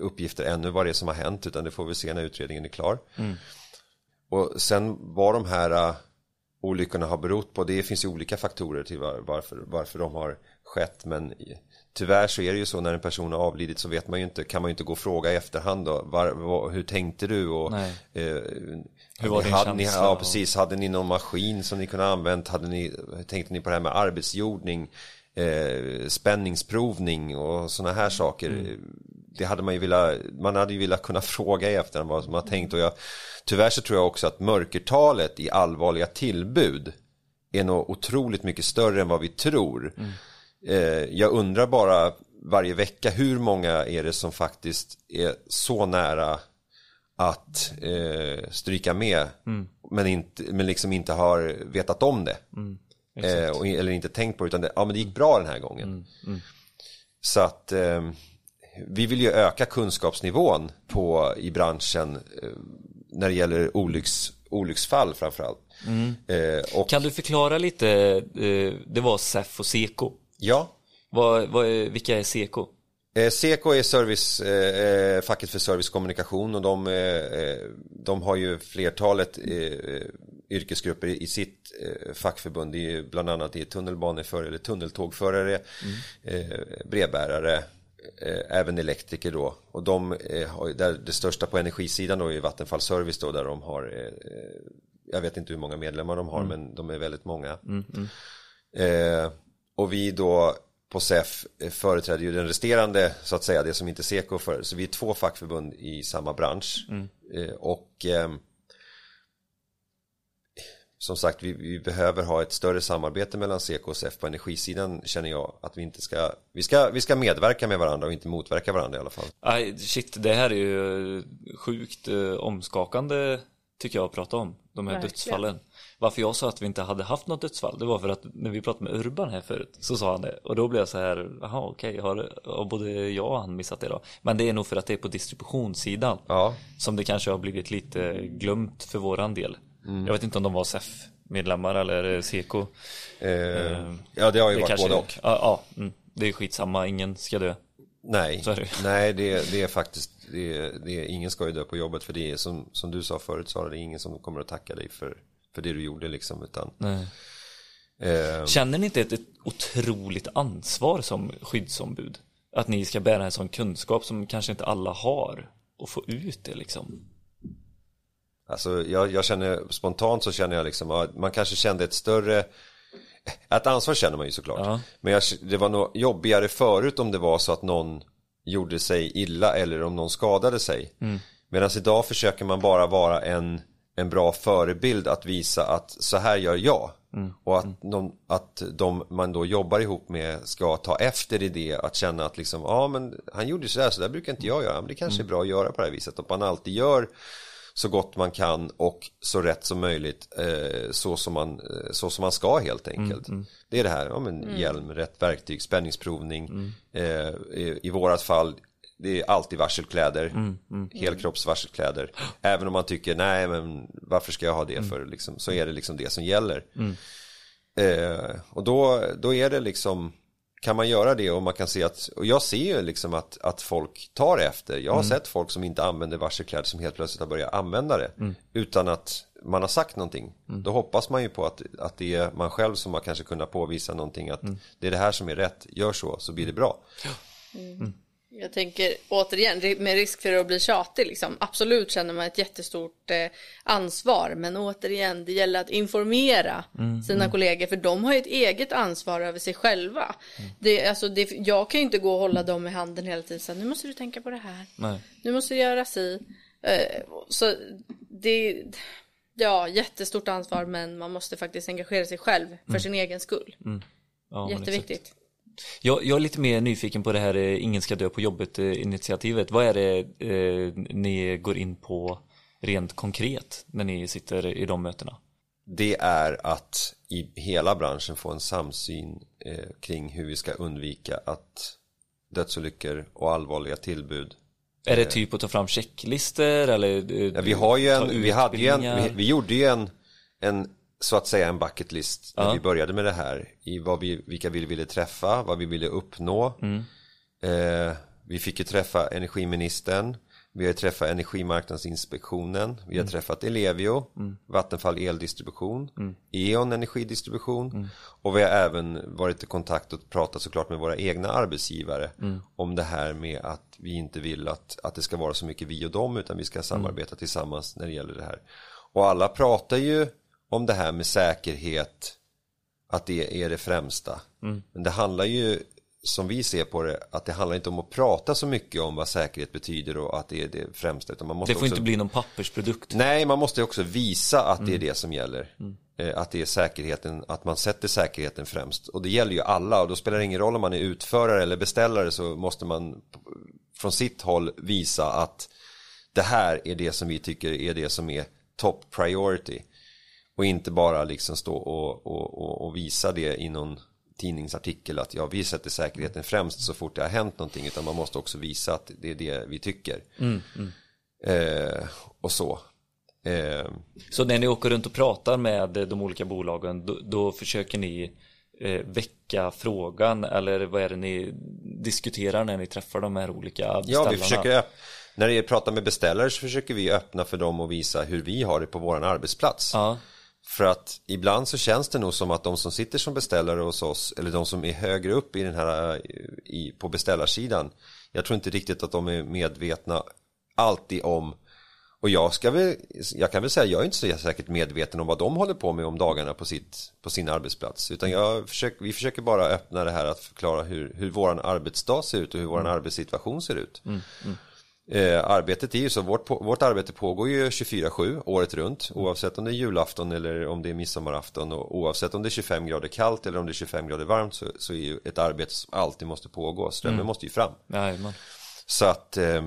uppgifter ännu vad det är som har hänt utan det får vi se när utredningen är klar. Och sen vad de här uh, olyckorna har berott på, det finns ju olika faktorer till var, varför, varför de har skett men tyvärr så är det ju så när en person har avlidit så vet man ju inte, kan man ju inte gå och fråga i efterhand då, var, vad, hur tänkte du? Och eh, Hur var din hade ni, Ja och- precis, hade ni någon maskin som ni kunde ha använt, hade ni, tänkte ni på det här med arbetsjordning, eh, spänningsprovning och sådana här saker. Det hade man ju velat, man hade ju velat kunna fråga i efterhand vad som har tänkt. Och jag, tyvärr så tror jag också att mörkertalet i allvarliga tillbud är nog otroligt mycket större än vad vi tror. Eh, jag undrar bara varje vecka hur många är det som faktiskt är så nära att eh, stryka med men, inte, men liksom inte har vetat om det. eh, och, eller inte tänkt på det utan det, ja, men det gick bra den här gången. Så att eh, vi vill ju öka kunskapsnivån på, i branschen eh, när det gäller olycks, olycksfall framförallt. Eh, och Kan du förklara lite, eh, det var SEF och Seko. ja, Vad, vad, är- vilka är Seko? Eh, Seko är service, eh, eh, facket för servicekommunikation och de, eh, eh, de har ju flertalet yrkesgrupper i sitt fackförbund. Det är bland annat i tunnelbaneförare eller tunneltågförare, eh, brevbärare, eh, även elektriker då. Och de eh, har, där det största på energisidan då är Vattenfall Service då där de har eh, jag vet inte hur många medlemmar de har Mm. men de är väldigt många. Eh, och vi då på SEF eh, företräder ju den resterande så att säga det som inte Seko för. Så vi är två fackförbund i samma bransch. Mm. Eh, och ehm, som sagt, vi, vi behöver ha ett större samarbete mellan Seko och SEF på energisidan känner jag att vi inte ska, vi ska, vi ska medverka med varandra och inte motverka varandra i alla fall. Aj, shit, det här är ju sjukt eh, omskakande tycker jag att prata om. De här Verkligen. dödsfallen. Varför jag sa att vi inte hade haft något dödsfall, det var för att när vi pratade med Urban här förut så sa han det. Och då blev jag så här, jaha okej, har, har både jag och han missat det då? Men det är nog för att det är på distributionssidan. Ja, Som det kanske har blivit lite glömt för våran del. Jag vet inte om de var SEF-medlemmar eller Seko. eh, ja det har ju Det varit både och. Ja, mm, det är skitsamma, ingen ska dö. Nej, nej det, det är faktiskt, det det är, ingen ska ju dö på jobbet för det är som, som du sa förut Sara, det är ingen som kommer att tacka dig för, för det du gjorde liksom utan eh, Känner ni inte ett, ett otroligt ansvar som skyddsombud? Att ni ska bära en sån kunskap som kanske inte alla har och få ut det liksom. Alltså jag, jag känner spontant så känner jag liksom att man kanske kände ett större Ett ansvar känner man ju såklart Ja. Men jag, det var nog jobbigare förut om det var så att någon gjorde sig illa eller om någon skadade sig Mm. Medan idag försöker man bara vara en, en bra förebild att visa att så här gör jag Mm. Och att, någon, att de man då jobbar ihop med ska ta efter i det att känna att liksom ja men han gjorde så här så där brukar inte jag göra men det kanske Mm. är bra att göra på det här viset och man alltid gör så gott man kan och så rätt som möjligt eh, så, som man, eh, så som man ska helt enkelt. Det är det här, ja men hjälm, rätt verktyg, spänningsprovning. Eh, i, I vårat fall, det är alltid varselkläder, helkroppsvarselkläder. Även om man tycker, nej men varför ska jag ha det för, liksom, så är det liksom det som gäller. Eh, och då, då är det liksom kan man göra det och man kan se att, och jag ser ju liksom att, att folk tar efter. Jag har sett folk som inte använder varselkläder som helt plötsligt har börjat använda det. Utan att man har sagt någonting. Då hoppas man ju på att, att det är man själv som har kanske kunnat påvisa någonting. Att det är det här som är rätt, gör så, så blir det bra. Jag tänker återigen, ri- med risk för att bli tjatig, liksom, absolut känner man ett jättestort eh, ansvar. Men återigen, det gäller att informera sina kollegor, för de har ju ett eget ansvar över sig själva. Det, alltså, det, jag kan ju inte gå och hålla dem i handen hela tiden, så nu måste du tänka på det här, Nej. nu måste du göra si. Eh, så det, ja, jättestort ansvar, men man måste faktiskt engagera sig själv för sin egen skull. Ja, men exakt. Jätteviktigt. Jag, jag är lite mer nyfiken på det här eh, Ingen ska dö på jobbet eh, initiativet. Vad är det eh, ni går in på rent konkret när ni sitter i de mötena? Det är att i hela branschen få en samsyn eh, kring hur vi ska undvika att dödsolyckor och allvarliga tillbud Är det typ att ta fram checklistor eller? eh, Ja, vi har ju en, vi hade ju en, vi, vi gjorde ju en, en så att säga en bucket list när Ja. vi började med det här i vad vi, vilka vi ville träffa, vad vi ville uppnå. Mm. Eh, vi fick ju träffa energiministern, vi har träffat Energimarknadsinspektionen, vi har Mm. träffat Ellevio, Vattenfall eldistribution, E.ON energidistribution och vi har även varit i kontakt och pratat såklart med våra egna arbetsgivare om det här med att vi inte vill att, att det ska vara så mycket vi och dem utan vi ska samarbeta tillsammans när det gäller det här. Och alla pratar ju om det här med säkerhet, att det är det främsta. Men det handlar ju som vi ser på det, att det handlar inte om att prata så mycket om vad säkerhet betyder och att det är det främsta. Utan man måste Det får också... inte bli någon pappersprodukt. Nej, man måste också visa att det är det som gäller. Eh, Att det är säkerheten, att man sätter säkerheten främst. Och det gäller ju alla och då spelar det ingen roll om man är utförare eller beställare så måste man från sitt håll visa att det här är det som vi tycker är det som är top priority. Och inte bara liksom stå och, och, och, och visa det i någon tidningsartikel att ja, vi sätter säkerheten främst så fort det har hänt någonting utan man måste också visa att det är det vi tycker. Eh, och så. Eh, Så när ni åker runt och pratar med de olika bolagen då, då försöker ni eh, väcka frågan eller vad är det ni diskuterar när ni träffar de här olika ja, beställarna? vi försöker, när det pratar med beställare så försöker vi öppna för dem och visa hur vi har det på våran arbetsplats. Ja, För att ibland så känns det nog som att de som sitter som beställare hos oss, eller de som är högre upp i den här, i, på beställarsidan, jag tror inte riktigt att de är medvetna alltid om, Och jag, ska väl, jag kan väl säga, jag är inte så säkert medveten om vad de håller på med om dagarna på, sitt, på sin arbetsplats. Utan försöker, vi försöker bara öppna det här att förklara hur, hur vår arbetsdag ser ut och hur vår arbetssituation ser ut. Eh, arbetet är ju så, vårt, vårt arbete pågår ju 24-7 året runt oavsett om det är julafton eller om det är midsommarafton och oavsett om det är 25 grader kallt eller om det är 25 grader varmt så, så är ju ett arbete som alltid måste pågå, strömmen måste ju fram. Jajamän. Så att eh,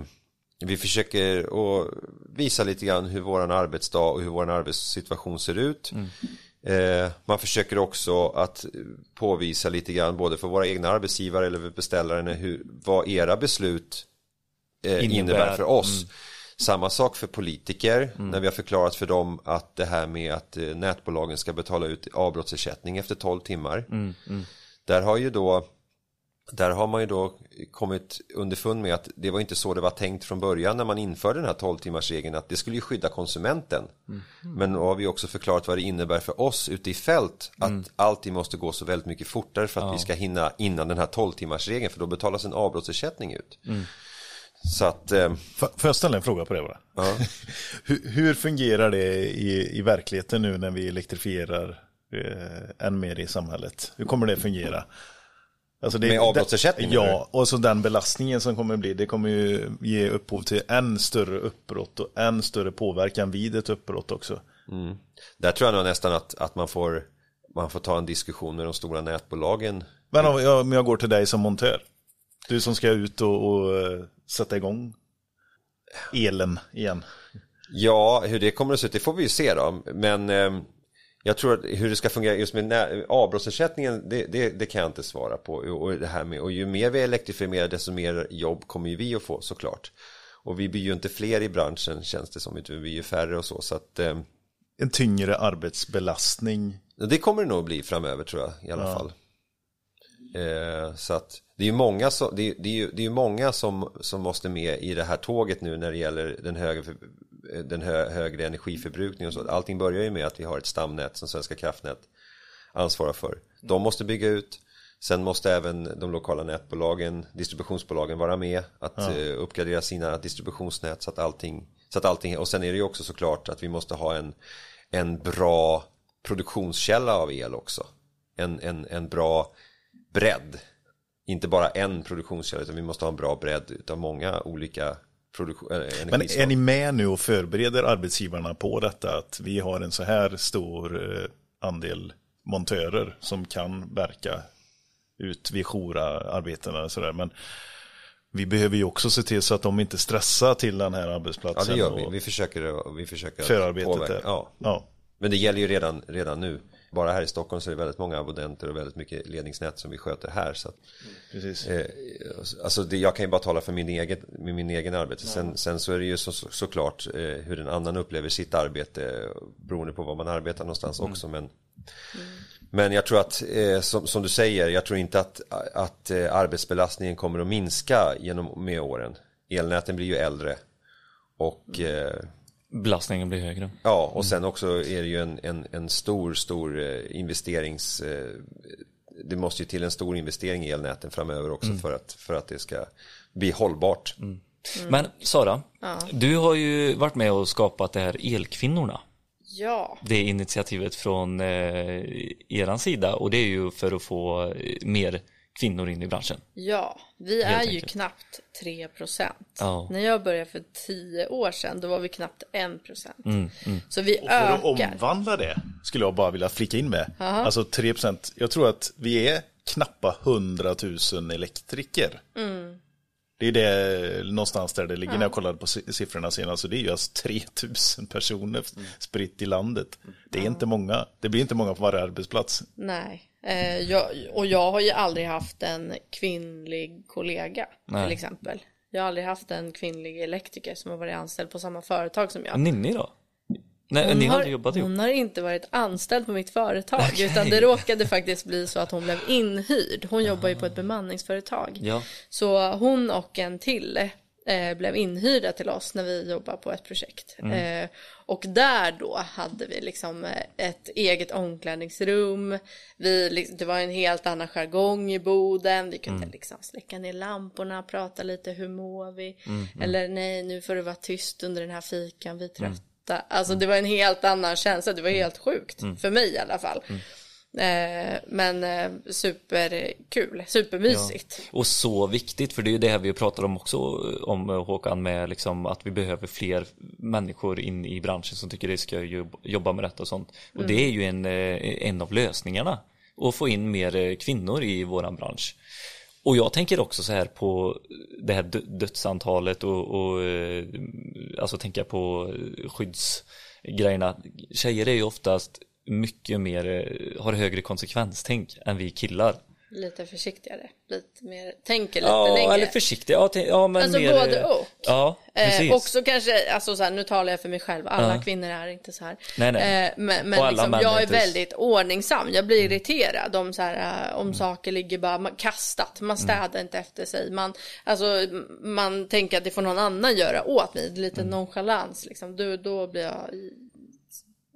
vi försöker att visa lite grann hur våran arbetsdag och hur våran arbetssituation ser ut. Eh, man försöker också att påvisa lite grann både för våra egna arbetsgivare eller för beställaren hur, vad era beslut eh, innebär. Innebär. för oss. Samma sak för politiker när vi har förklarat för dem att det här med att eh, nätbolagen ska betala ut avbrottsersättning efter 12 timmar. Där har ju då där har man ju då kommit underfund med att det var inte så det var tänkt från början när man införde den här 12 timmars regeln att det skulle ju skydda konsumenten. Men då har vi också förklarat vad det innebär för oss ute i fält att allting måste gå så väldigt mycket fortare för att vi ska hinna innan den här 12 timmars regeln för då betalas en avbrottsersättning ut. Så att eh, Får jag ställa en fråga på det bara? Ja. hur, hur fungerar det i, i verkligheten nu när vi elektrifierar eh, än mer i samhället? Hur kommer det fungera? Alltså det, Med avbrottsersättning, Ja, och så den belastningen som kommer bli, det kommer ju ge upphov till än större uppbrott och än större påverkan vid ett uppbrott också. där tror jag nog nästan att, att man, får, man får ta en diskussion med de stora nätbolagen Men om jag, om jag går till dig som montör, du som ska ut och, och eh, sätta igång elen igen. Ja, hur det kommer att se ut, det får vi ju se då. Men eh, jag tror att hur det ska fungera just med avbrottsersättningen, det, det, det kan jag inte svara på. Och, och, det här med, och ju mer vi elektrifierar, desto mer jobb kommer ju vi att få såklart. Och vi blir ju inte fler i branschen känns det som, utan vi är ju färre och så. Så att eh, En tyngre arbetsbelastning. det kommer det nog bli framöver tror jag i alla fall. Eh, så att det är ju många, som, det är, det är ju, det är många som, som måste med i det här tåget nu när det gäller den högre, för- den hö, högre energiförbrukningen och så. Allting börjar ju med att vi har ett stamnät som Svenska kraftnät ansvarar för. De måste bygga ut. Sen måste även de lokala nätbolagen, distributionsbolagen vara med att eh, uppgradera sina distributionsnät så att allting, så att allting, och sen är det ju också såklart att vi måste ha en, en bra produktionskälla av el också. En, en, en bra bredd. Inte bara en produktionskälla utan vi måste ha en bra bredd utav många olika äh, Men är ni med nu och förbereder arbetsgivarna på detta? Att vi har en så här stor eh, andel montörer som kan verka ut vid jourarbetena och sådär. Men vi behöver ju också se till så att de inte stressar till den här Ja arbetsplatsen. det gör vi. Vi försöker, vi försöker Förarbetet påverka. Ja. ja. Men det gäller ju redan, redan nu. Bara här i Stockholm så är det väldigt många abonnenter och väldigt mycket ledningsnät som vi sköter här. Så att, Precis. eh, alltså det, jag kan ju bara tala för min egen, med min egen arbete. Sen, sen så är det ju så, så, såklart eh, hur en annan upplever sitt arbete beroende på var man arbetar någonstans också. Men, men jag tror att, eh, som, som du säger, jag tror inte att, att eh, arbetsbelastningen kommer att minska genom, med åren. Elnäten blir ju äldre. Och eh, Belastningen blir högre. Ja, och sen också är det ju en, en, en stor, stor eh, investerings... eh, Det måste ju till en stor investering i elnäten framöver också för, att, för att det ska bli hållbart. Men Sara, du har ju varit med och skapat det här Elkvinnorna. Ja, Det initiativet från eh, eran sida och det är ju för att få eh, mer kvinnor in i branschen. ja, vi är ju knappt 3 procent. Ja. När jag började för 10 år sedan, då var vi knappt 1 procent. Mm, Så vi För att ökar. omvandla det skulle jag bara vilja flika in med. Alltså 3%. Jag tror att vi är knappa 100 000 elektriker. Det är det någonstans där det ligger när jag kollade på si- siffrorna senast. Så det är ju alltså 3 000 personer spritt i landet. Det är inte många. Det blir inte många på varje arbetsplats. Nej, jag, och jag har ju aldrig haft en kvinnlig kollega Nej. till exempel. Jag har aldrig haft en kvinnlig elektriker som har varit anställd på samma företag som jag. Ninni då? Nej, ni har aldrig jobbat ihop? hon har inte varit anställd på mitt företag utan det råkade faktiskt bli så att hon blev inhyrd. Hon jobbar ju på ett bemanningsföretag. Ja. Så hon och en till eh, blev inhyrda till oss när vi jobbade på ett projekt. Eh, och där då hade vi liksom eh, ett eget omklädningsrum. Vi, liksom- det var en helt annan jargong i boden. Vi kunde liksom släcka ner lamporna, prata lite, hur mår vi? Eller nej, nu får det vara tyst under den här fikan, vi är trötta. Alltså det var en helt annan känsla, det var helt sjukt. För mig i alla fall. Eh, men eh, superkul, supermysigt. Och så viktigt, för det är ju det här vi pratar om också om eh, Håkan med liksom att vi behöver fler människor in i branschen som tycker det ska jobb- jobba med detta och sånt. Och det är ju en, en av lösningarna. Att få in mer kvinnor i våran bransch. Och jag tänker också så här på det här dö- dödsantalet och, och alltså tänka på skyddsgrejerna. Tjejer är ju oftast mycket mer, eh, har högre konsekvenstänk än vi killar. Lite försiktigare, lite mer, tänker lite Ja, längre. eller försiktiga. Ja, ja men Alltså mer, både eh, och. Ja, precis. Eh, också kanske, alltså så här, nu talar jag för mig själv, alla Ja. kvinnor är inte så här. Nej, nej. Eh, men men liksom, jag är inte Mm. väldigt ordningsam, jag blir irriterad om, så här, eh, om saker ligger bara man- kastat, Mm. man städar inte efter sig, man, alltså, man tänker att det får någon annan göra åt mig, lite Mm. nonchalans liksom, då, då blir jag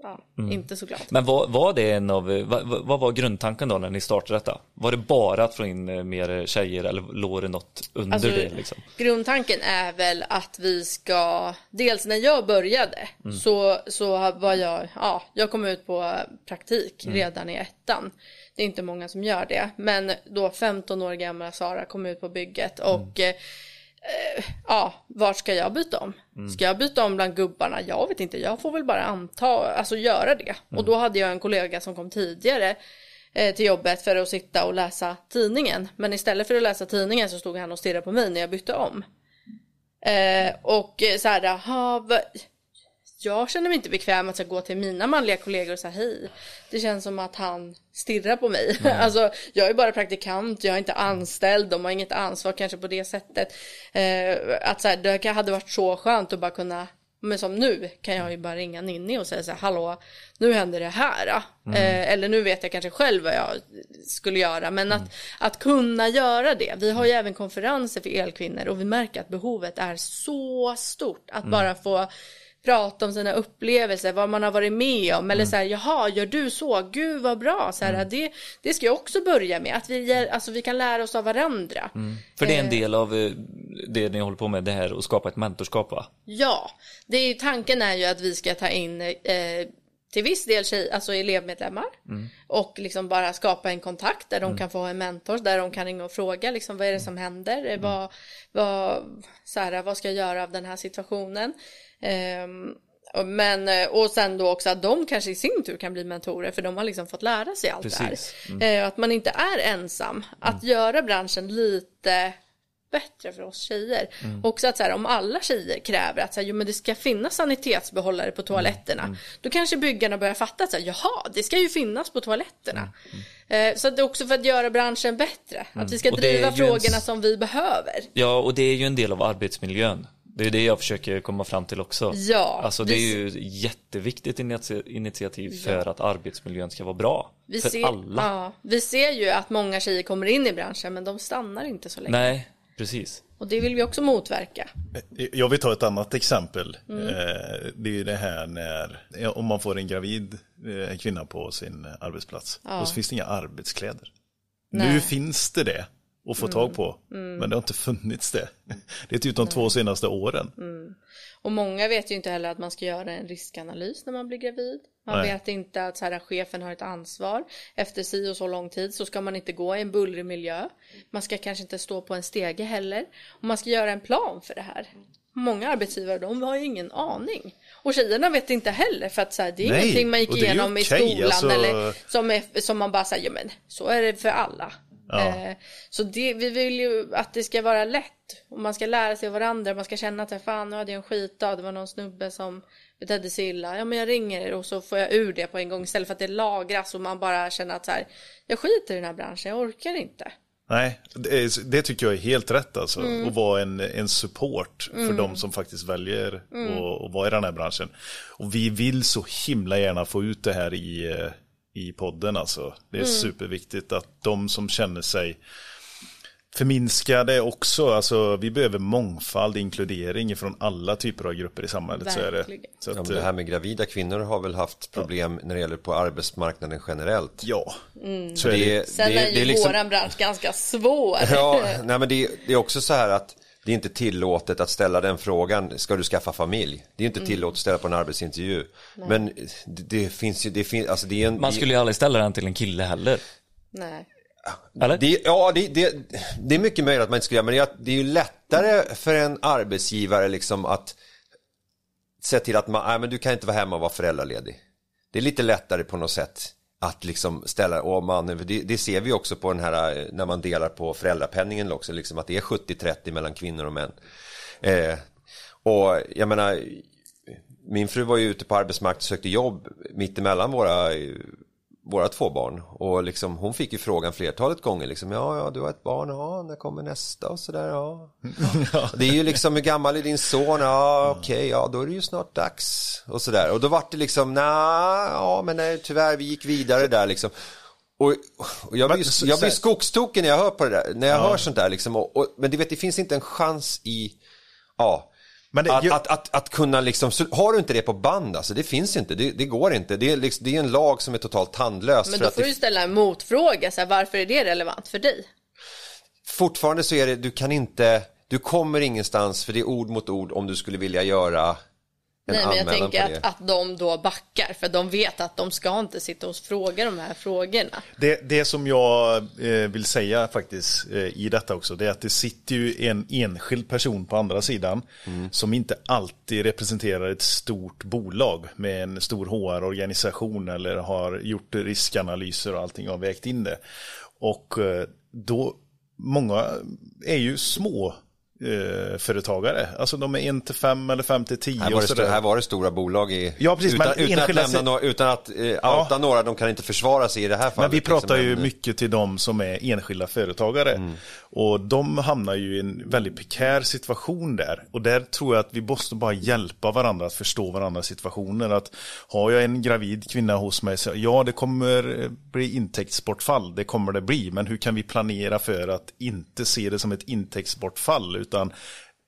ja, Mm. inte så glad. Men vad, var det en av, vad, vad vad var grundtanken då när ni startade detta? Var det bara att få in eh, mer tjejer eller låg det något under Alltså, det liksom? Grundtanken är väl att vi ska, dels när jag började så, så var jag, ja, jag kom ut på praktik redan i ettan. Det är inte många som gör det, men då 15 år gamla Sara kom ut på bygget och eh, eh, ja, vart ska jag byta om? Ska jag byta om bland gubbarna? Jag vet inte, jag får väl bara anta, alltså göra det. Och då hade jag en kollega som kom tidigare eh, till jobbet för att sitta och läsa tidningen. Men istället för att läsa tidningen så stod han och stirrade på mig när jag bytte om. Eh, och så här, aha, jag känner mig inte bekväm att jag gå till mina manliga kollegor och säga hej. Det känns som att han stirrar på mig. alltså, jag är bara praktikant, jag är inte anställd, de har inget ansvar kanske på det sättet. Eh, att så här, det hade varit så skönt att bara kunna men som nu kan jag ju bara ringa Ninni och säga så här, hallå, nu händer det här. Eh, eller nu vet jag kanske själv vad jag skulle göra. Men att, att kunna göra det. Vi har ju även konferenser för elkvinnor och vi märker att behovet är så stort. Att bara få prata om sina upplevelser, vad man har varit med om. Eller så här, jaha, gör du så? Gud vad bra. Så här, det, det ska jag också börja med. Att vi, alltså, vi kan lära oss av varandra. För det är en Eh. del av eh, det ni håller på med, det här att skapa ett mentorskap va? Ja, det är ju, tanken är ju att vi ska ta in eh, till viss del tjej, alltså elevmedlemmar och liksom bara skapa en kontakt där de kan få en mentor, där de kan ringa och fråga liksom vad är det som händer, Eh, vad, vad, så här, vad ska jag göra av den här situationen. Ehm, men, eh, och sen då också att de kanske i sin tur kan bli mentorer för de har liksom fått lära sig allt Precis. det här. Eh, att man inte är ensam. Att göra branschen lite bättre för oss tjejer. Också att så här, om alla tjejer kräver att så här, jo, men det ska finnas sanitetsbehållare på toaletterna. Då kanske byggarna börjar fatta att så här, jaha, det ska ju finnas på toaletterna. Eh, så att det är också för att göra branschen bättre. Att vi ska är driva en frågorna s- som vi behöver. Ja, och det är ju en del av arbetsmiljön. Det är det jag försöker komma fram till också. Ja, Alltså det är vi- ju ett jätteviktigt initi- initiativ för att arbetsmiljön ska vara bra. Vi för ser, alla. Ja, vi ser ju att många tjejer kommer in i branschen men de stannar inte så länge. Nej, precis. Och det vill vi också motverka. Jag vill ta ett annat exempel. Mm. Eh, Det är ju det här när, ja, om man får en gravid eh, kvinna på sin arbetsplats. Och så finns det inga arbetskläder. Nej. Nu finns det det att få tag på. Men det har inte funnits det. Det är typ de två senaste åren. Och många vet ju inte heller att man ska göra en riskanalys när man blir gravid. Man Nej. vet inte att så här, chefen har ett ansvar. Efter si och så lång tid så ska man inte gå i en bullrig miljö. Man ska kanske inte stå på en stege heller. Och man ska göra en plan för det här. Många arbetsgivare de har ju ingen aning. Och tjejerna vet inte heller för att så här, det är Nej, ingenting man gick igenom i okej, skolan alltså- eller som, är, som man bara säger, ja men så är det för alla. Eh, så det, vi vill ju att det ska vara lätt och man ska lära sig av varandra, man ska känna att fan nu hade jag en skitdag, det var någon snubbe som betedde sig illa, ja men jag ringer och så får jag ur det på en gång istället för att det lagras och man bara känner att så här, jag skiter i den här branschen, jag orkar inte. Nej, det, det tycker jag är helt rätt alltså. Mm. Att vara en, en support för de som faktiskt väljer Mm. att, att vara i den här branschen. Och vi vill så himla gärna få ut det här i, eh, i podden alltså. Det är Mm. superviktigt att de som känner sig förminska det också. Alltså, vi behöver mångfald, inkludering från alla typer av grupper i samhället. Så är det. Verkligen. Så Ja, att, men det här med gravida kvinnor har väl haft problem när det gäller på arbetsmarknaden generellt. ja, Mm. så. Det, Sen det, är ju det är liksom, våran bransch ganska svår. Ja, nej men det, det är också så här att det är inte tillåtet att ställa den frågan, ska du skaffa familj? Det är inte tillåtet att ställa på en arbetsintervju. Men det, det finns ju, det finns, alltså det är en... Man skulle ju aldrig ställa den till en kille heller. Nej. Eller? Det, ja, det, det, det är mycket möjligt att man inte skulle göra, men det, det är ju lättare för en arbetsgivare liksom att se till att man, nej men du kan inte vara hemma och vara föräldraledig. Det är lite lättare på något sätt att liksom ställa, och man, det, det ser vi också på den här, när man delar på föräldrapenningen också, liksom att det är 70-30 mellan kvinnor och män. Eh, och jag menar, min fru var ju ute på arbetsmarknaden och sökte jobb mittemellan våra eh, våra två barn. Och liksom hon fick ju frågan flertalet gånger liksom ja ja du har ett barn ja när kommer nästa? Och sådär ja. Det är ju liksom hur gammal är din son? Ja okej ja då är det ju snart dags. Och sådär. Och då vart det liksom nej ja men nej, tyvärr vi gick vidare där liksom. Och, och jag, blir, jag blir skogstokig när jag hör på det där när jag hör sånt där liksom. Och, och, men du vet det finns inte en chans i ja Men det- att, jag- att, att, att kunna liksom, har du inte det på band alltså, det finns inte, det, det går inte. Det är, liksom, det är en lag som är totalt tandlös. Men för då att får du ju ställa en motfråga, så här, varför är det relevant för dig? Fortfarande så är det, du kan inte, du kommer ingenstans för det är ord mot ord om du skulle vilja göra Nej men jag tänker att, att de då backar, för de vet att de ska inte sitta och fråga de här frågorna. Det, det som jag eh, vill säga faktiskt eh, i detta också, det är att det sitter ju en enskild person på andra sidan som inte alltid representerar ett stort bolag med en stor HR-organisation eller har gjort riskanalyser och allting och vägt in det. Och eh, då, många är ju små eh, företagare. Alltså de är 1 till 5 eller 5 till 10 Här var, det sådär. här var det stora bolag i, Ja, precis, utan, men utan, att lämna några, utan att eh, outa några, de kan inte försvara sig i det här fallet. Men vi pratar liksom, ju mycket till de som är enskilda företagare. Och de hamnar ju i en väldigt prekär situation där. Och där tror jag att vi måste bara hjälpa varandra att förstå varandras situationer. Att har jag en gravid kvinna hos mig, så ja det kommer bli intäktsbortfall, det kommer det bli. Men hur kan vi planera för att inte se det som ett intäktsbortfall utan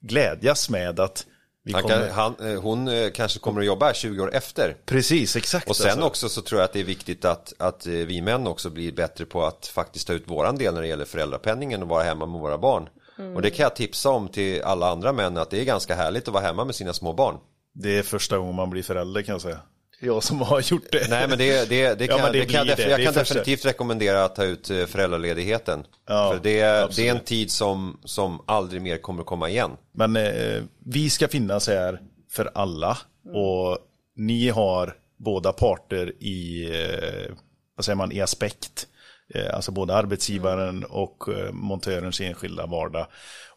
glädjas med att Han kommer... kan, han, eh, hon eh, kanske kommer att jobba här 20 år efter. Precis, exakt. Och sen alltså. också så tror jag att det är viktigt att, att eh, vi män också blir bättre på att faktiskt ta ut våran del när det gäller föräldrapenningen och vara hemma med våra barn. Och det kan jag tipsa om till alla andra män att det är ganska härligt att vara hemma med sina små barn. Det är första gången man blir förälder kan jag säga. Jag som har gjort det. Nej men det, det, det kan, Ja, det det kan jag, jag kan definitivt rekommendera att ta ut eh, föräldraledigheten. Ja, För det, det är en tid som, som aldrig mer kommer komma igen. Men eh, vi ska finnas här för alla. Och ni har båda parter i, eh, vad säger man, i aspekt. Eh, alltså både arbetsgivaren och eh, montörens enskilda vardag.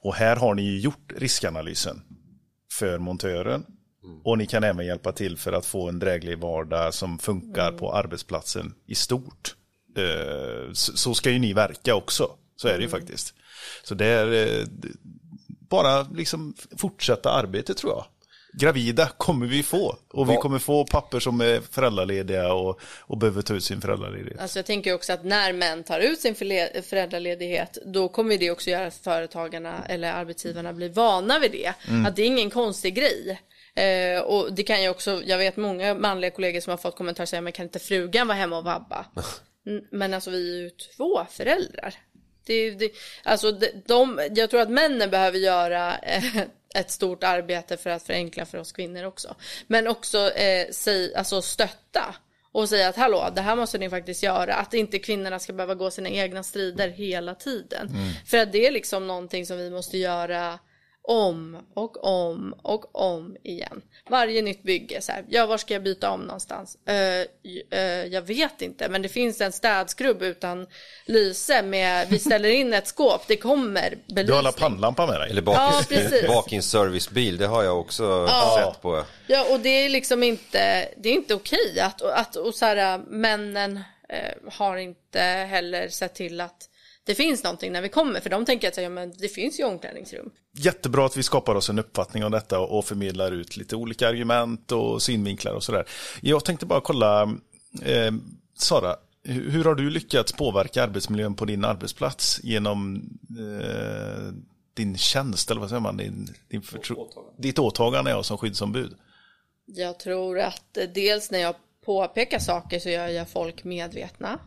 Och här har ni ju gjort riskanalysen för montören. Och ni kan även hjälpa till för att få en dräglig vardag som funkar på arbetsplatsen i stort. Eh, så, ska ju ni verka också. Så är det ju faktiskt. Så det är eh, bara liksom fortsätta arbetet tror jag. Gravida kommer vi få. Och vi kommer få papper som är föräldralediga och, och behöver ta ut sin föräldraledighet. Alltså jag tänker också att när män tar ut sin föräldraledighet då kommer det också göra att företagarna eller arbetsgivarna blir vana vid det. Att det är ingen konstig grej. Eh, och det kan ju också, jag vet många manliga kollegor som har fått kommentarer säga men kan inte frugan vara hemma och vabba? Mm, Men alltså vi är ju två föräldrar. Det, det, alltså de, de, jag tror att männen behöver göra eh, ett stort arbete för att förenkla för oss kvinnor också. Men också eh, säg, alltså stötta och säga att hallå, det här måste ni faktiskt göra. Att inte kvinnorna ska behöva gå sina egna strider hela tiden. För att det är liksom någonting som vi måste göra om och om och om igen. Varje nytt bygge, så här, ja var ska jag byta om någonstans? Eh, eh, jag vet inte, men det finns en städskrubb utan lyse med, vi ställer in ett skåp, det kommer belysning. Du har alla pannlampa med dig? Eller bak, Ja, precis. bak i en servicebil, det har jag också sett på. Ja, och det är liksom inte, det är inte okej att, att och så här, männen eh, har inte heller sett till att det finns någonting när vi kommer, för de tänker att ja, men det finns ju omklädningsrum. Jättebra att vi skapar oss en uppfattning om detta och förmedlar ut lite olika argument och synvinklar och sådär. Jag tänkte bara kolla, eh, Sara, hur hur har du lyckats påverka arbetsmiljön på din arbetsplats genom eh, din tjänst, eller vad säger man, din, din förtro- ditt åtagande ja, som skyddsombud? Jag tror att eh, dels när jag påpekar saker så gör jag folk medvetna.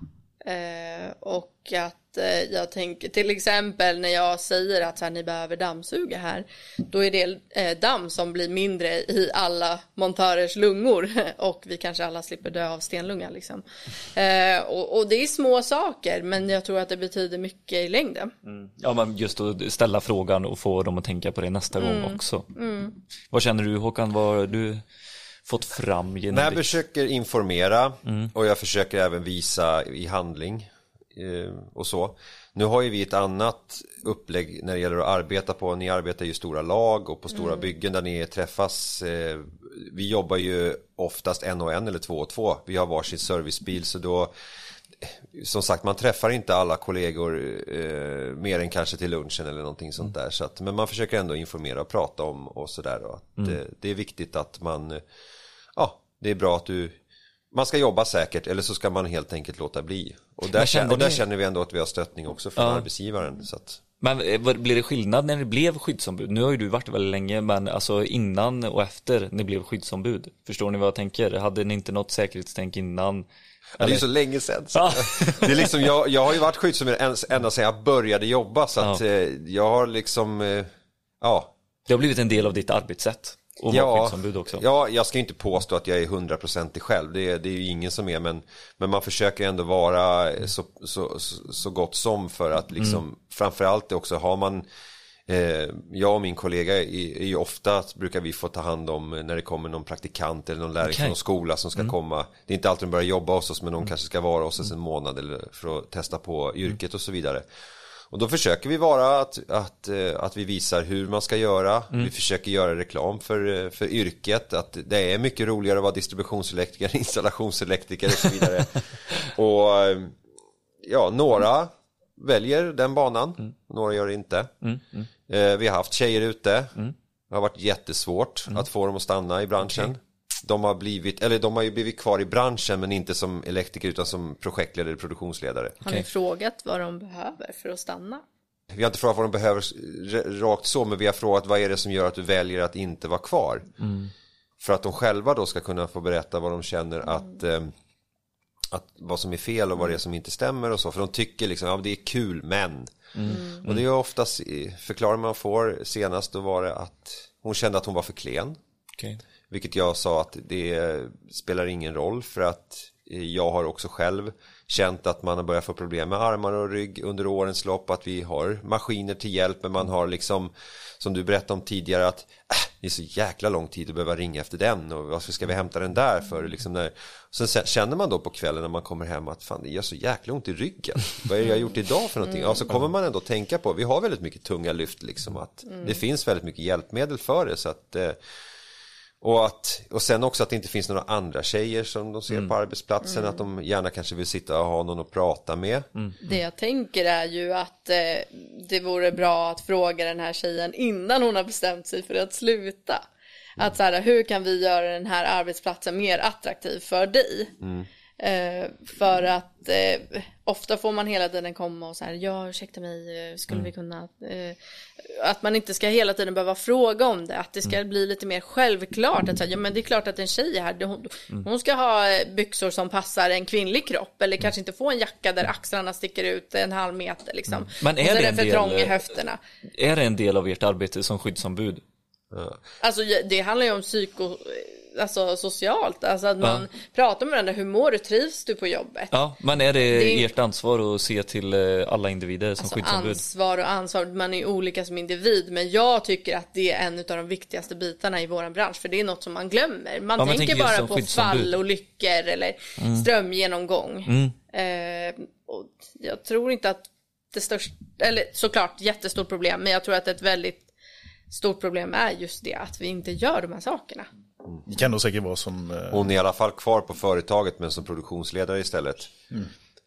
Eh, och att eh, jag tänker till exempel när jag säger att så här, ni behöver dammsuga här. Då är det eh, damm som blir mindre i alla montörers lungor. och vi kanske alla slipper dö av stenlunga liksom. Eh, och, och det är små saker men jag tror att det betyder mycket i längden. Ja men just att ställa frågan och få dem att tänka på det nästa Mm. gång också. Vad känner du Håkan, vad har du fått fram genom Men jag försöker informera och jag försöker även visa i handling eh, och så. Nu har ju vi ett annat upplägg när det gäller att arbeta på. Ni arbetar ju i stora lag och på stora byggen där ni träffas. Eh, vi jobbar ju oftast en och en eller två och två. Vi har varsin servicebil så då som sagt, man träffar inte alla kollegor eh, mer än kanske till lunchen eller någonting sånt där. Så att, men man försöker ändå informera och prata om och sådär. Och att, eh, det är viktigt att man, eh, ja, det är bra att du, man ska jobba säkert eller så ska man helt enkelt låta bli. Och där, känner, och där känner vi ändå att vi har stöttning också från Ja. arbetsgivaren. Så att, Men eh, blir det skillnad när ni blev skyddsombud? Nu har ju du varit väldigt länge, men alltså innan och efter ni blev skyddsombud. Förstår ni vad jag tänker? Hade ni inte något säkerhetstänk innan? Ja, det är ju så länge sedan. Ja. Det är liksom, jag, jag har ju varit skyddsombud än- ända sedan jag började jobba så att Ja. eh, jag har liksom, eh, ja, Det har blivit en del av ditt arbetssätt. Och vara skyddsombud också. Ja, jag ska inte påstå att jag är hundraprocentig själv. Det, är- det är ju ingen som är. Men, men man försöker ändå vara så, så, så, gott som för att liksom, Mm. framförallt det också har man Eh, jag och min kollega är, ju ofta, brukar vi få ta hand om när det kommer någon praktikant eller någon Okej. Mm. från skola som ska komma. Det är inte alltid de börjar jobba hos oss men de kanske ska vara hos oss en månad eller för att testa på yrket och så vidare. Och då försöker vi vara att, att, eh, att vi visar hur man ska göra. Mm. Vi försöker göra reklam för, eh, för yrket. Att det är mycket roligare att vara distributionselektriker, installationselektriker och så vidare. och eh, ja, några väljer den banan. Mm. Några gör det inte. Eh, Vi har haft tjejer ute. Mm. Det har varit jättesvårt att få dem att stanna i branschen. De har blivit, eller de har ju blivit kvar i branschen men inte som elektriker utan som projektledare eller produktionsledare. Har ni frågat vad de behöver för att stanna? Vi har inte frågat vad de behöver rakt så, men vi har frågat vad är det som gör att du väljer att inte vara kvar? För att de själva då ska kunna få berätta vad de känner att, eh, att vad som är fel och vad det är som inte stämmer och så. För de tycker liksom, ja det är kul men. Och det är oftast, förklaringen man får senast då var det att hon kände att hon var för klen. Okej. Vilket jag sa att det spelar ingen roll för att eh, jag har också själv känt att man har börjat få problem med armar och rygg under årens lopp. Att vi har maskiner till hjälp men man har liksom som du berättade om tidigare att äh, det är så jäkla lång tid att behöva ringa efter den och varför ska vi hämta den där för liksom när, Sen se- känner man då på kvällen när man kommer hem att fan det gör så jäkla ont i ryggen. Vad är det jag gjort idag för någonting? Ja, så kommer man ändå tänka på, vi har väldigt mycket tunga lyft liksom att det finns väldigt mycket hjälpmedel för det så att eh, och, att, och sen också att det inte finns några andra tjejer som de ser på arbetsplatsen. Att de gärna kanske vill sitta och ha någon att prata med. Det jag tänker är ju att eh, det vore bra att fråga den här tjejen innan hon har bestämt sig för att sluta. Att så här, hur kan vi göra den här arbetsplatsen mer attraktiv för dig? Eh, för att eh, ofta får man hela tiden komma och så här, ja ursäkta mig, eh, skulle vi kunna, eh, att man inte ska hela tiden behöva fråga om det, att det ska bli lite mer självklart, att så här, ja men det är klart att en tjej är här, det- hon, hon ska ha eh, byxor som passar en kvinnlig kropp, eller kanske inte få en jacka där axlarna sticker ut en halv meter liksom. Men är och så det är en för del, trång i höfterna. Är det en del av ert arbete som skyddsombud? Alltså det handlar ju om psyko, alltså socialt, alltså att man pratar med varandra, hur mår du, trivs du på jobbet? Ja, men är det, Det är- ert ansvar att se till eh, alla individer som Alltså skyddsombud? ansvar och ansvar, man är olika som individ men jag tycker att det är en av de viktigaste bitarna i våran bransch för det är något som man glömmer. Man Ja, tänker bara på skyddsombud. Mm. fallolyckor eller strömgenomgång. Eh, och jag tror inte att det största, eller såklart jättestort problem men jag tror att ett väldigt stort problem är just det att vi inte gör de här sakerna. Det kan nog säkert vara som... eh, Hon är i alla fall kvar på företaget men som produktionsledare istället.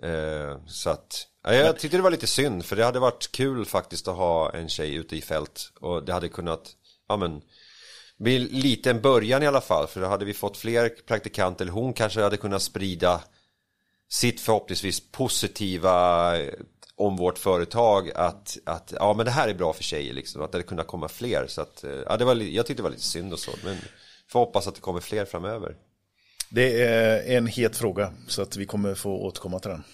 Eh, så att, ja, jag tyckte det var lite synd för det hade varit kul faktiskt att ha en tjej ute i fält. Och det hade kunnat, ja men, bli lite en början i alla fall. För då hade vi fått fler praktikanter, hon kanske hade kunnat sprida sitt förhoppningsvis positiva eh, om vårt företag att, att ja men det här är bra för tjejer liksom, att det kunna komma fler så att, eh, ja det var, jag tyckte det var lite synd och så men får hoppas att det kommer fler framöver. Det är en het fråga så att vi kommer få återkomma till den.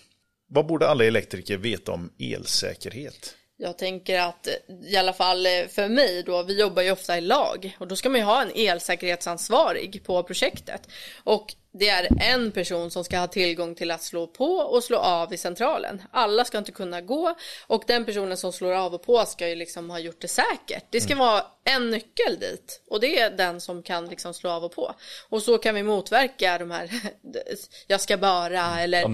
Vad borde alla elektriker veta om elsäkerhet? Jag tänker att i alla fall eh, för mig då, vi jobbar ju ofta i lag och då ska man ju ha en elsäkerhetsansvarig på projektet. Och det är en person som ska ha tillgång till att slå på och slå av i centralen. Alla ska inte kunna gå och den personen som slår av och på ska ju liksom ha gjort det säkert. Det ska vara en nyckel dit och det är den som kan liksom slå av och på. Och så kan vi motverka de här, jag ska bara eller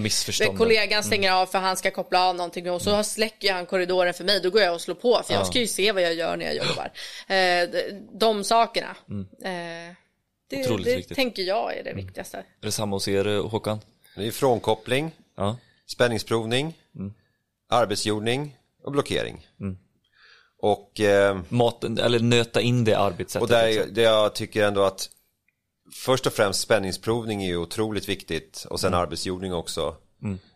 Ja, kollegan stänger av för han ska koppla av någonting och så släcker han korridoren för mig. Då går jag och slår på för jag ska ju se vad jag gör när jag jobbar. Eh, de- sakerna. Eh, det Otroligt det viktigt. tänker jag är det viktigaste. Är det samma hos er eh, Håkan? Det är frånkoppling, Ja. spänningsprovning, arbetsjordning och blockering. Och eh, Maten, eller nöta in det arbetssättet. Och där, liksom. där jag tycker ändå att Först och främst spänningsprovning är ju otroligt viktigt och sen arbetsjordning också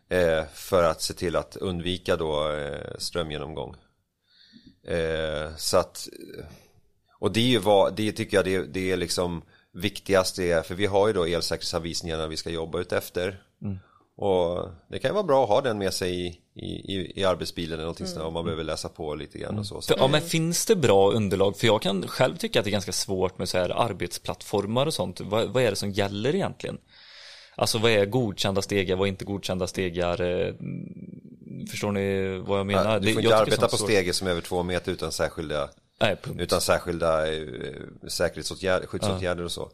eh, För att se till att undvika då eh, strömgenomgång eh, Så att Och det är ju vad, det tycker jag det, det är liksom viktigast är, för vi har ju då elsäkerhetsanvisningarna vi ska jobba ut efter Och det kan ju vara bra att ha den med sig i, i, i, arbetsbilen eller någonting sånt där, om man behöver läsa på lite grann och så. så. För, ja, men finns det bra underlag? För jag kan själv tycka att det är ganska svårt med så här arbetsplattformar och sånt. Vad, vad är det som gäller egentligen? Alltså vad är godkända stegar, vad är inte godkända stegar? Eh, mm, Förstår ni vad jag menar? Ja, du får inte arbeta på stege som är över två meter utan särskilda, Nej, punkt. utan särskilda eh, säkerhetsåtgärder, skyddsåtgärder och så.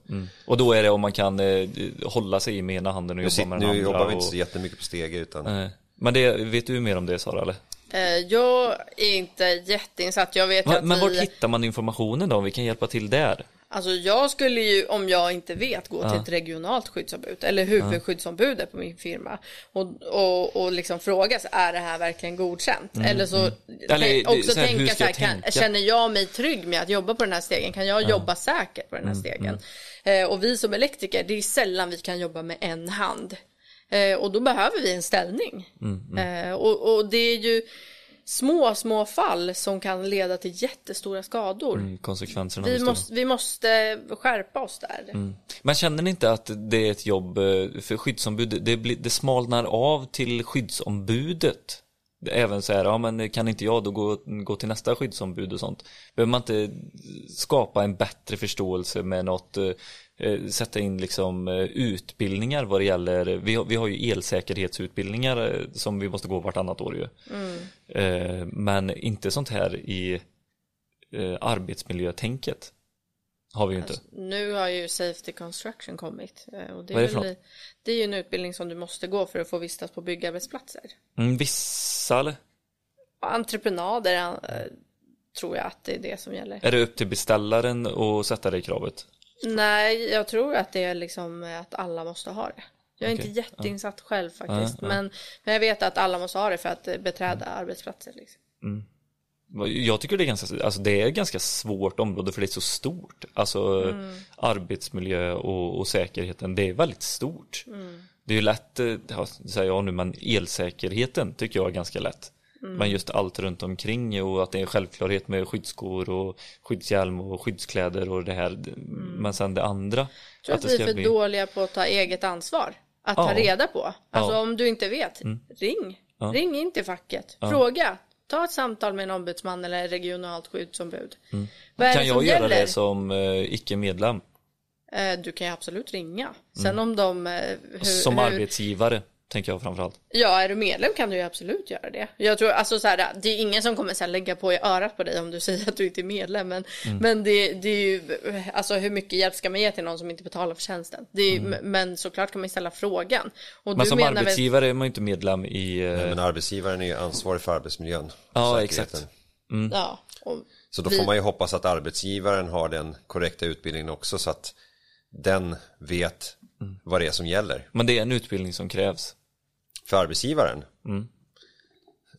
Och då är det om man kan eh, hålla sig med ena handen och Nu, jobba med den nu andra. jobbar vi inte och, så jättemycket på stege utan Nej. Men det, vet du mer om det Sara eller? Eh, jag är inte jätteinsatt. Jag vet Va, att men vart vi... hittar man informationen då? Vi kan hjälpa till där. Alltså jag skulle ju, om jag inte vet, gå till ett regionalt skyddsombud eller huvudskyddsombudet på min firma och, och, och liksom fråga så är det här verkligen godkänt? Eller så Mm, Eller, också så här, tänka så här, kan, tänka? känner jag mig trygg med att jobba på den här stegen? Kan jag jobba säkert på den här Mm, stegen? Eh, och vi som elektriker, det är sällan vi kan jobba med en hand. Eh, och då behöver vi en ställning. Mm, Eh, och, och det är ju små, små fall som kan leda till jättestora skador. Mm, konsekvenserna Vi måste, vi måste skärpa oss där. Men känner ni inte att det är ett jobb eh, för skyddsombud, det, blir, det smalnar av till skyddsombudet? Även så här, ja men kan inte jag då gå, gå till nästa skyddsombud och sånt? Behöver man inte skapa en bättre förståelse med något, eh, sätta in liksom eh, utbildningar vad det gäller, vi har, vi har ju elsäkerhetsutbildningar eh, som vi måste gå vartannat år ju. Eh, Men inte sånt här i eh, arbetsmiljötänket. Har vi ju inte. Nu har ju Safety Construction kommit. eh, Och det, Vad är är det för väl, det är ju en utbildning som du måste gå för att få vistas på byggarbetsplatser. Mm, vissa eller? Entreprenader eh, tror jag att det är det som gäller. Är det upp till beställaren att sätta det kravet? Nej, jag tror att det är liksom att alla måste ha det. Jag är Okej, inte jätteinsatt själv faktiskt. Ja, ja. Men, men jag vet att alla måste ha det för att beträda arbetsplatser. Liksom. Jag tycker det är ganska, alltså det är ett ganska svårt område för det är så stort. Alltså arbetsmiljö och, och säkerheten, det är väldigt stort. Det är ju lätt, eh, ja, säger jag nu, men elsäkerheten tycker jag är ganska lätt. Men just allt runt omkring och att det är självklarhet med skyddsskor och skyddshjälm och skyddskläder och det här. Men sen det andra. Jag tror att, det vi är för bli- dåliga på att ta eget ansvar. Att ta Ja. Mm. reda på. Alltså Ja. om du inte vet, ring. Ja. Ring in till facket. Fråga. Ta ett samtal med en ombudsman eller regionalt skyddsombud. Vad är Kan det som jag göra gäller? det som eh, icke-medlem? Eh, Du kan ju absolut ringa. Sen om de... eh, Hur, Mm. Som hur, arbetsgivare, tänker jag framförallt. Ja, är du medlem kan du ju absolut göra det. Jag tror, alltså så här, det är ingen som kommer sen lägga på i örat på dig om du säger att du inte är medlem. Men, Mm. men det, det är ju, alltså hur mycket hjälp ska man ge till någon som inte betalar för tjänsten? Det är, Men såklart kan man ju ställa frågan. Och Mm. Men du som menar väl- arbetsgivare är man ju inte medlem i... eh, Men arbetsgivaren är ju ansvarig för arbetsmiljön. Ja, exakt. Ja, och Så då vi- får man ju hoppas att arbetsgivaren har den korrekta utbildningen också så att den vet Mm. vad det är som gäller. Men det är en utbildning som krävs. För arbetsgivaren? Mm.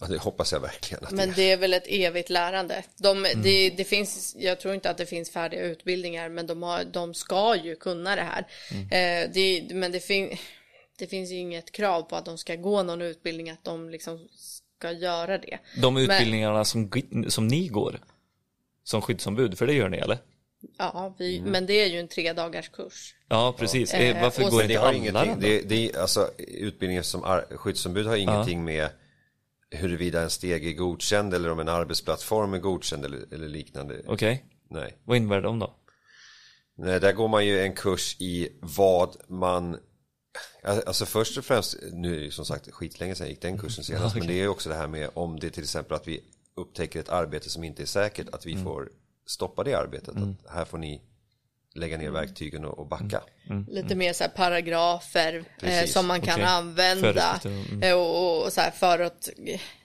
Ja, det hoppas jag verkligen att Men det är. det är väl ett evigt lärande. De, Mm. det, det finns, jag tror inte att det finns färdiga utbildningar, men de, har, de ska ju kunna det här. Mm. Eh, det, men det finns... det finns ju inget krav på att de ska gå någon utbildning, att de liksom ska göra det. De utbildningarna som, som ni går som skyddsombud, för det gör ni eller? Ja, vi, Mm. men det är ju en tre dagars kurs. Ja, precis. Eh, Eh, Varför går inte har alla den det, det, är- alltså utbildningen som ar- skyddsombud har ingenting med huruvida en steg är godkänd eller om en arbetsplattform är godkänd eller, eller liknande. Okej, Nej. vad innebär de då? Nej, där går man ju en kurs i vad man Alltså först och främst, nu är det ju som sagt skitlänge sedan jag gick den kursen senast, men det är ju också det här med om det till exempel att vi upptäcker ett arbete som inte är säkert, att vi Mm. får stoppa det arbetet. Att här får ni lägga Mm. ner verktygen och, och backa. Lite mer så här paragrafer eh, som man kan Okej. använda mm. eh, och, och så här för att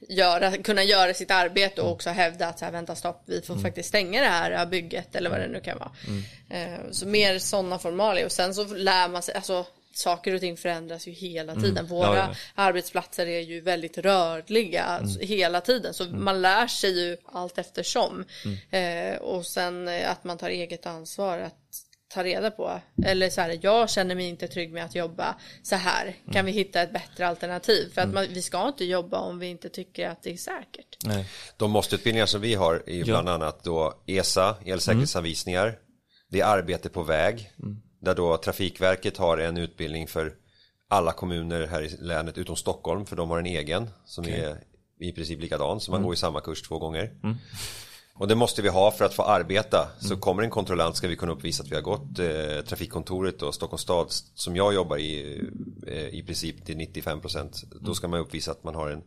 göra, kunna göra sitt arbete och också hävda att så här, vänta stopp, vi får faktiskt stänga det här bygget eller vad det nu kan vara. Eh, så mer sådana formalia och sen så lär man sig, alltså saker och ting förändras ju hela tiden. Våra Ja, ja. arbetsplatser är ju väldigt rörliga alltså, hela tiden så man lär sig ju allt eftersom. Eh, och sen eh, att man tar eget ansvar att ta reda på. Eller så här, jag känner mig inte trygg med att jobba så här. Kan vi hitta ett bättre alternativ? För att man, vi ska inte jobba om vi inte tycker att det är säkert. Nej. De måste-utbildningar som vi har är ju bland annat då ESA, elsäkerhetsanvisningar. Det är arbete på väg. Där då Trafikverket har en utbildning för alla kommuner här i länet utom Stockholm. För de har en egen som är i princip likadan. Så man går i samma kurs två gånger. Och det måste vi ha för att få arbeta. Så kommer en kontrollant ska vi kunna uppvisa att vi har gått eh, trafikkontoret och Stockholms stad som jag jobbar i eh, i princip till 95%. Då ska man uppvisa att man har en,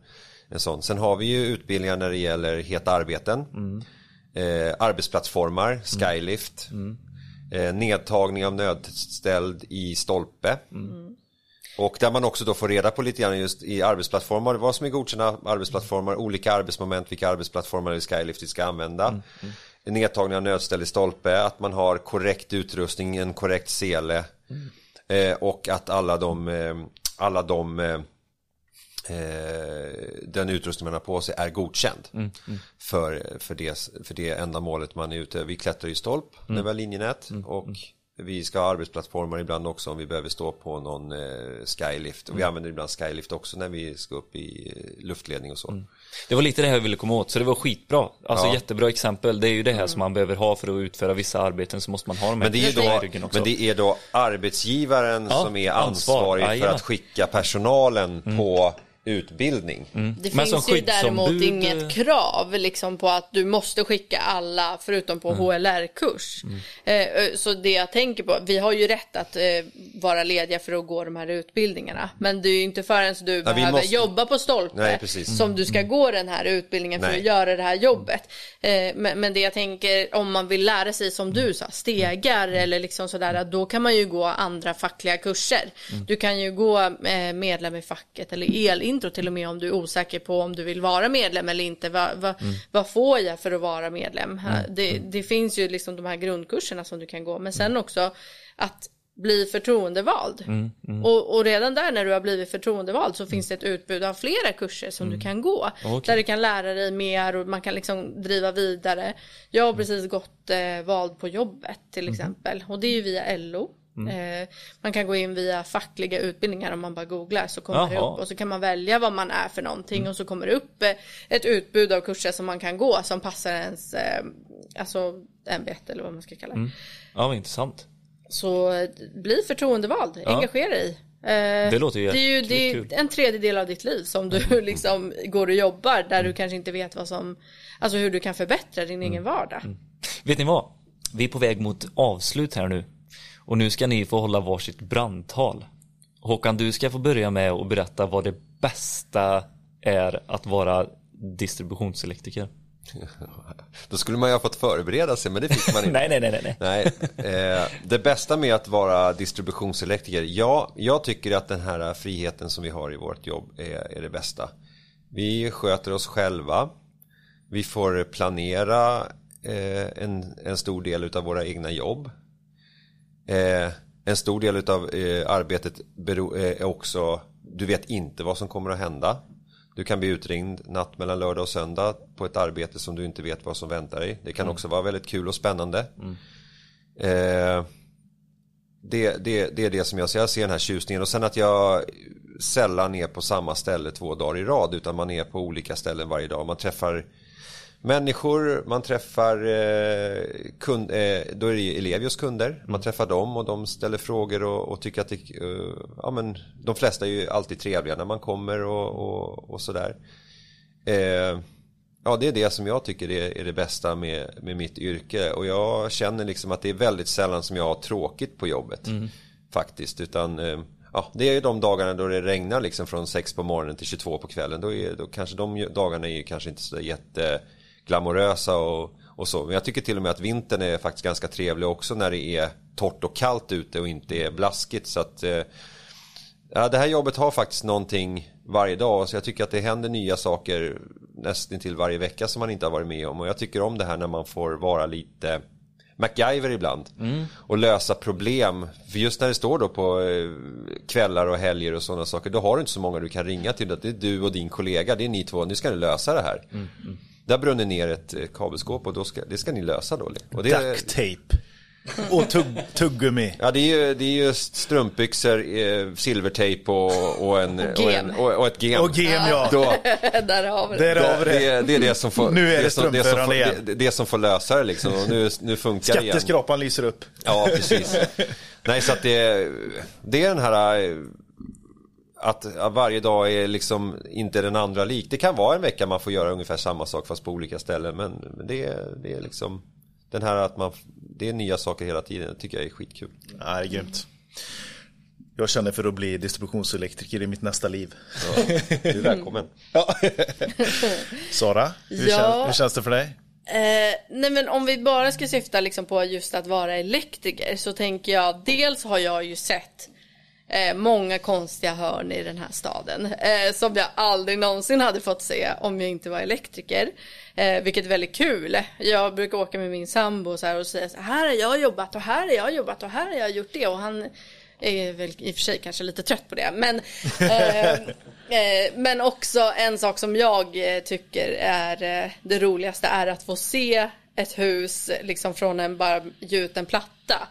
en sån. Sen har vi ju utbildningar när det gäller heta arbeten. Eh, arbetsplattformar, skylift. Eh, nedtagning av nödställd i stolpe. Och där man också då får reda på lite grann just i arbetsplattformar, vad som är godkända arbetsplattformar, olika arbetsmoment, vilka arbetsplattformar i Skylift vi ska använda. Nedtagning av nödställ i stolpe, att man har korrekt utrustning, en korrekt sele. Eh, och att alla de, eh, alla de eh, den utrustning man har på sig är godkänd För, för, det, för det ändamålet man är ute. Vi klättrar i stolp när vi har linjenät och vi ska ha arbetsplattformar ibland också om vi behöver stå på någon eh, skylift. Och vi använder ibland skylift också när vi ska upp i eh, luftledning och så. Det var lite det här jag ville komma åt, så det var skitbra. Alltså Ja. jättebra exempel. Det är ju det här som man behöver ha för att utföra vissa arbeten, så måste man ha de här Men det, är då, ryggen också. men det är då arbetsgivaren Ja, som är ansvar. ansvarig för Jajamän. att skicka personalen på utbildning. Det Men som finns ju däremot inget eh, krav liksom på att du måste skicka alla förutom på HLR-kurs. Eh, så det jag tänker på, vi har ju rätt att eh, vara lediga för att gå de här utbildningarna. Men det är ju inte förrän du vi behöver måste- jobba på stolpe Nej, som du ska gå den här utbildningen för Nej. att göra det här jobbet. Eh, men, men det jag tänker, om man vill lära sig som du sa, stegar eller liksom sådär, att då kan man ju gå andra fackliga kurser. Du kan ju gå eh, medlem i facket eller elintro till och med om du är osäker på om du vill vara medlem eller inte. Vad, vad, vad får jag för att vara medlem? Det, det finns ju liksom de här grundkurserna som du kan gå, men sen också att bli förtroendevald. Och, och redan där när du har blivit förtroendevald så finns det ett utbud av flera kurser som du kan gå. Okej. Där du kan lära dig mer och man kan liksom driva vidare. Jag har precis gått eh, vald på jobbet till exempel och det är ju via LO. Eh, man kan gå in via fackliga utbildningar om man bara googlar så kommer det Jaha. upp och så kan man välja vad man är för någonting och så kommer det upp eh, ett utbud av kurser som man kan gå som passar ens eh, alltså ämbete eller vad man ska kalla det. Ja, vad intressant. Så bli förtroendevald, engagera dig. Det låter ju det är ju det är en tredjedel av ditt liv som du liksom går och jobbar där du kanske inte vet vad som, alltså hur du kan förbättra din egen vardag. Vet ni vad? Vi är på väg mot avslut här nu. Och nu ska ni få hålla varsitt brandtal. Håkan, du ska få börja med att berätta vad det bästa är att vara distributionselektriker. Då skulle man ju ha fått förbereda sig men det fick man inte. Nej, nej, nej, nej, nej. Eh, det bästa med att vara distributionselektriker, ja, jag tycker att den här friheten som vi har i vårt jobb är, är det bästa. Vi sköter oss själva, vi får planera eh, en, en stor del av våra egna jobb. Eh, en stor del av eh, arbetet bero, eh, är också, du vet inte vad som kommer att hända. Du kan bli utringd natt mellan lördag och söndag på ett arbete som du inte vet vad som väntar dig. Det kan också vara väldigt kul och spännande. Eh, det, det, det är det som jag ser. Jag ser den här tjusningen och sen att jag sällan är på samma ställe två dagar i rad utan man är på olika ställen varje dag. Man träffar människor, man träffar eh, kund, eh, då är det Elevios kunder. Man träffar dem och de ställer frågor och, och tycker att det, eh, ja men de flesta är ju alltid trevliga när man kommer och, och, och sådär. Eh, ja det är det som jag tycker är, är det bästa med, med mitt yrke och jag känner liksom att det är väldigt sällan som jag har tråkigt på jobbet. Faktiskt, utan eh, Ja, det är ju de dagarna då det regnar liksom från 6 på morgonen till 22 på kvällen. Då, är, då kanske de dagarna är ju kanske inte så jätteglamorösa och, och så. Men jag tycker till och med att vintern är faktiskt ganska trevlig också när det är torrt och kallt ute och inte är blaskigt. Så att eh, ja, det här jobbet har faktiskt någonting varje dag. Så jag tycker att det händer nya saker nästan till varje vecka som man inte har varit med om. Och jag tycker om det här när man får vara lite MacGyver ibland. Och lösa problem. För just när det står då på eh, kvällar och helger och sådana saker. Då har du inte så många du kan ringa till. Det är du och din kollega. Det är ni två. Nu ska ni lösa det här. Där brunner ner ett eh, kabelskåp och då ska, det ska ni lösa då. Och det Duct tape. Och tugg, tuggummi. Ja det är ju, det är ju strumpbyxor, eh, silvertejp och, och, en, och, en, och, och ett gem. Och gem ja. Då, Där har vi det. Där har vi det, det. är- det är det som får, Nu är det som, det, som får, det, det som får lösa det liksom. Och nu, nu funkar det igen. Skatteskrapan lyser upp. Ja, precis. Nej, så att det, det är den här eh, att att varje dag är liksom inte den andra lik. Det kan vara en vecka man får göra ungefär samma sak fast på olika ställen. Men det, är- det är liksom den här att man, det är nya saker hela tiden. Det tycker jag är skitkul. Ja, det är grymt. Jag känner för att bli distributionselektriker i mitt nästa liv. Du är välkommen. Ja. Sara, hur, Ja. känns, hur känns det för dig? Eh, nej men om vi bara ska syfta liksom på just att vara elektriker så tänker jag dels har jag ju sett eh, många konstiga hörn i den här staden eh, som jag aldrig någonsin hade fått se om jag inte var elektriker. Eh, vilket är väldigt kul. Jag brukar åka med min sambo och, så här och säga så här har jag jobbat och här har jag jobbat och här har jag gjort det och han är väl i och för sig kanske lite trött på det men eh, Eh, men också en sak som jag eh, tycker är det roligaste är att få se ett hus liksom från en bara gjuten platta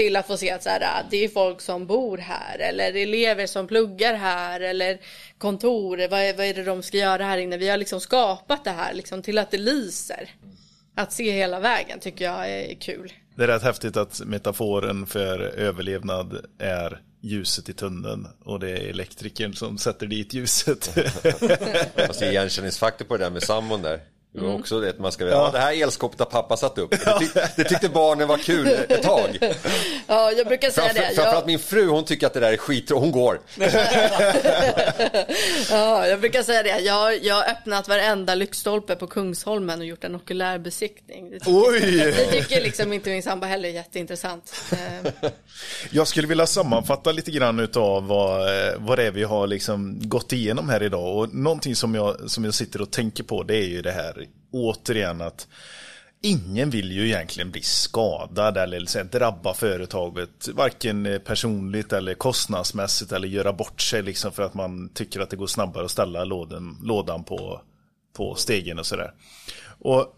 till att få se att så här, ah, det är folk som bor här eller elever som pluggar här eller kontor, vad är, vad är det de ska göra här inne? Vi har liksom skapat det här liksom till att det lyser. Att se hela vägen tycker jag är kul. Det är rätt häftigt att metaforen för överlevnad är ljuset i tunneln och det är elektrikern som sätter dit ljuset. Fast det är igenkänningsfaktor på det där med sambon där. Det var också det att man ska, ja. Ja. det här elskåpet har pappa satt upp. Det, tyck, det tyckte barnen var kul ett tag. Ja, jag brukar säga Framför, det. framförallt Jag, min fru, hon tycker att det där är skit och hon går. ja, jag brukar säga det. Jag, jag har öppnat varenda lyktstolpe på Kungsholmen och gjort en okulärbesiktning. Det tycker, Oj! det tycker liksom inte min sambo heller är jätteintressant. Eh, Jag skulle vilja sammanfatta lite grann utav vad, eh, vad det är vi har liksom gått igenom här idag. Och någonting som jag, som jag sitter och tänker på det är ju det här återigen att ingen vill ju egentligen bli skadad eller så här, drabba företaget varken personligt eller kostnadsmässigt eller göra bort sig liksom för att man tycker att det går snabbare att ställa lådan, lådan på, på stegen och sådär. Och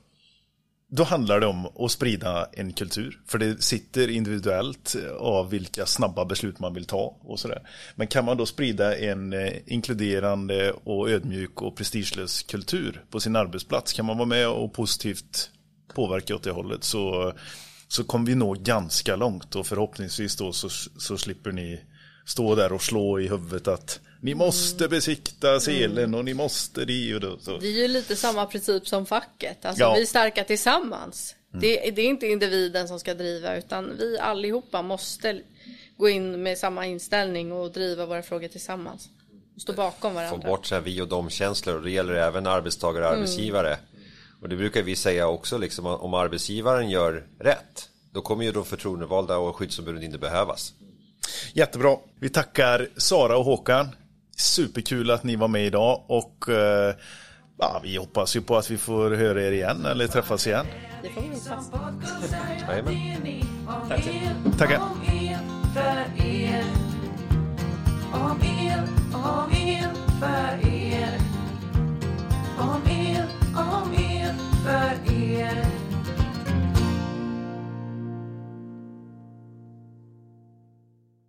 då handlar det om att sprida en kultur. För det sitter individuellt eh, av vilka snabba beslut man vill ta och sådär. Men kan man då sprida en eh, inkluderande och ödmjuk och prestigelös kultur på sin arbetsplats. Kan man vara med och positivt påverka åt det hållet så, så kommer vi nå ganska långt. Och förhoppningsvis då så, så slipper ni stå där och slå i huvudet att ni måste besikta selen och ni måste det och då. Så. det är ju lite samma princip som facket. Alltså Ja. vi är starka tillsammans. Det, det är inte individen som ska driva utan vi allihopa måste gå in med samma inställning och driva våra frågor tillsammans. Och stå bakom Få varandra. bort så här vi och dom-känslor och det gäller även arbetstagare och arbetsgivare. Och det brukar vi säga också liksom om arbetsgivaren gör rätt. Då kommer ju de förtroendevalda och skyddsombuden inte behövas. Jättebra. Vi tackar Sara och Håkan. Superkul att ni var med idag och eh, ja, vi hoppas ju på att vi får höra er igen eller träffas igen. Det får vi hoppas. Jajamän. Tackar. Om er, om för er. Om om er, för er.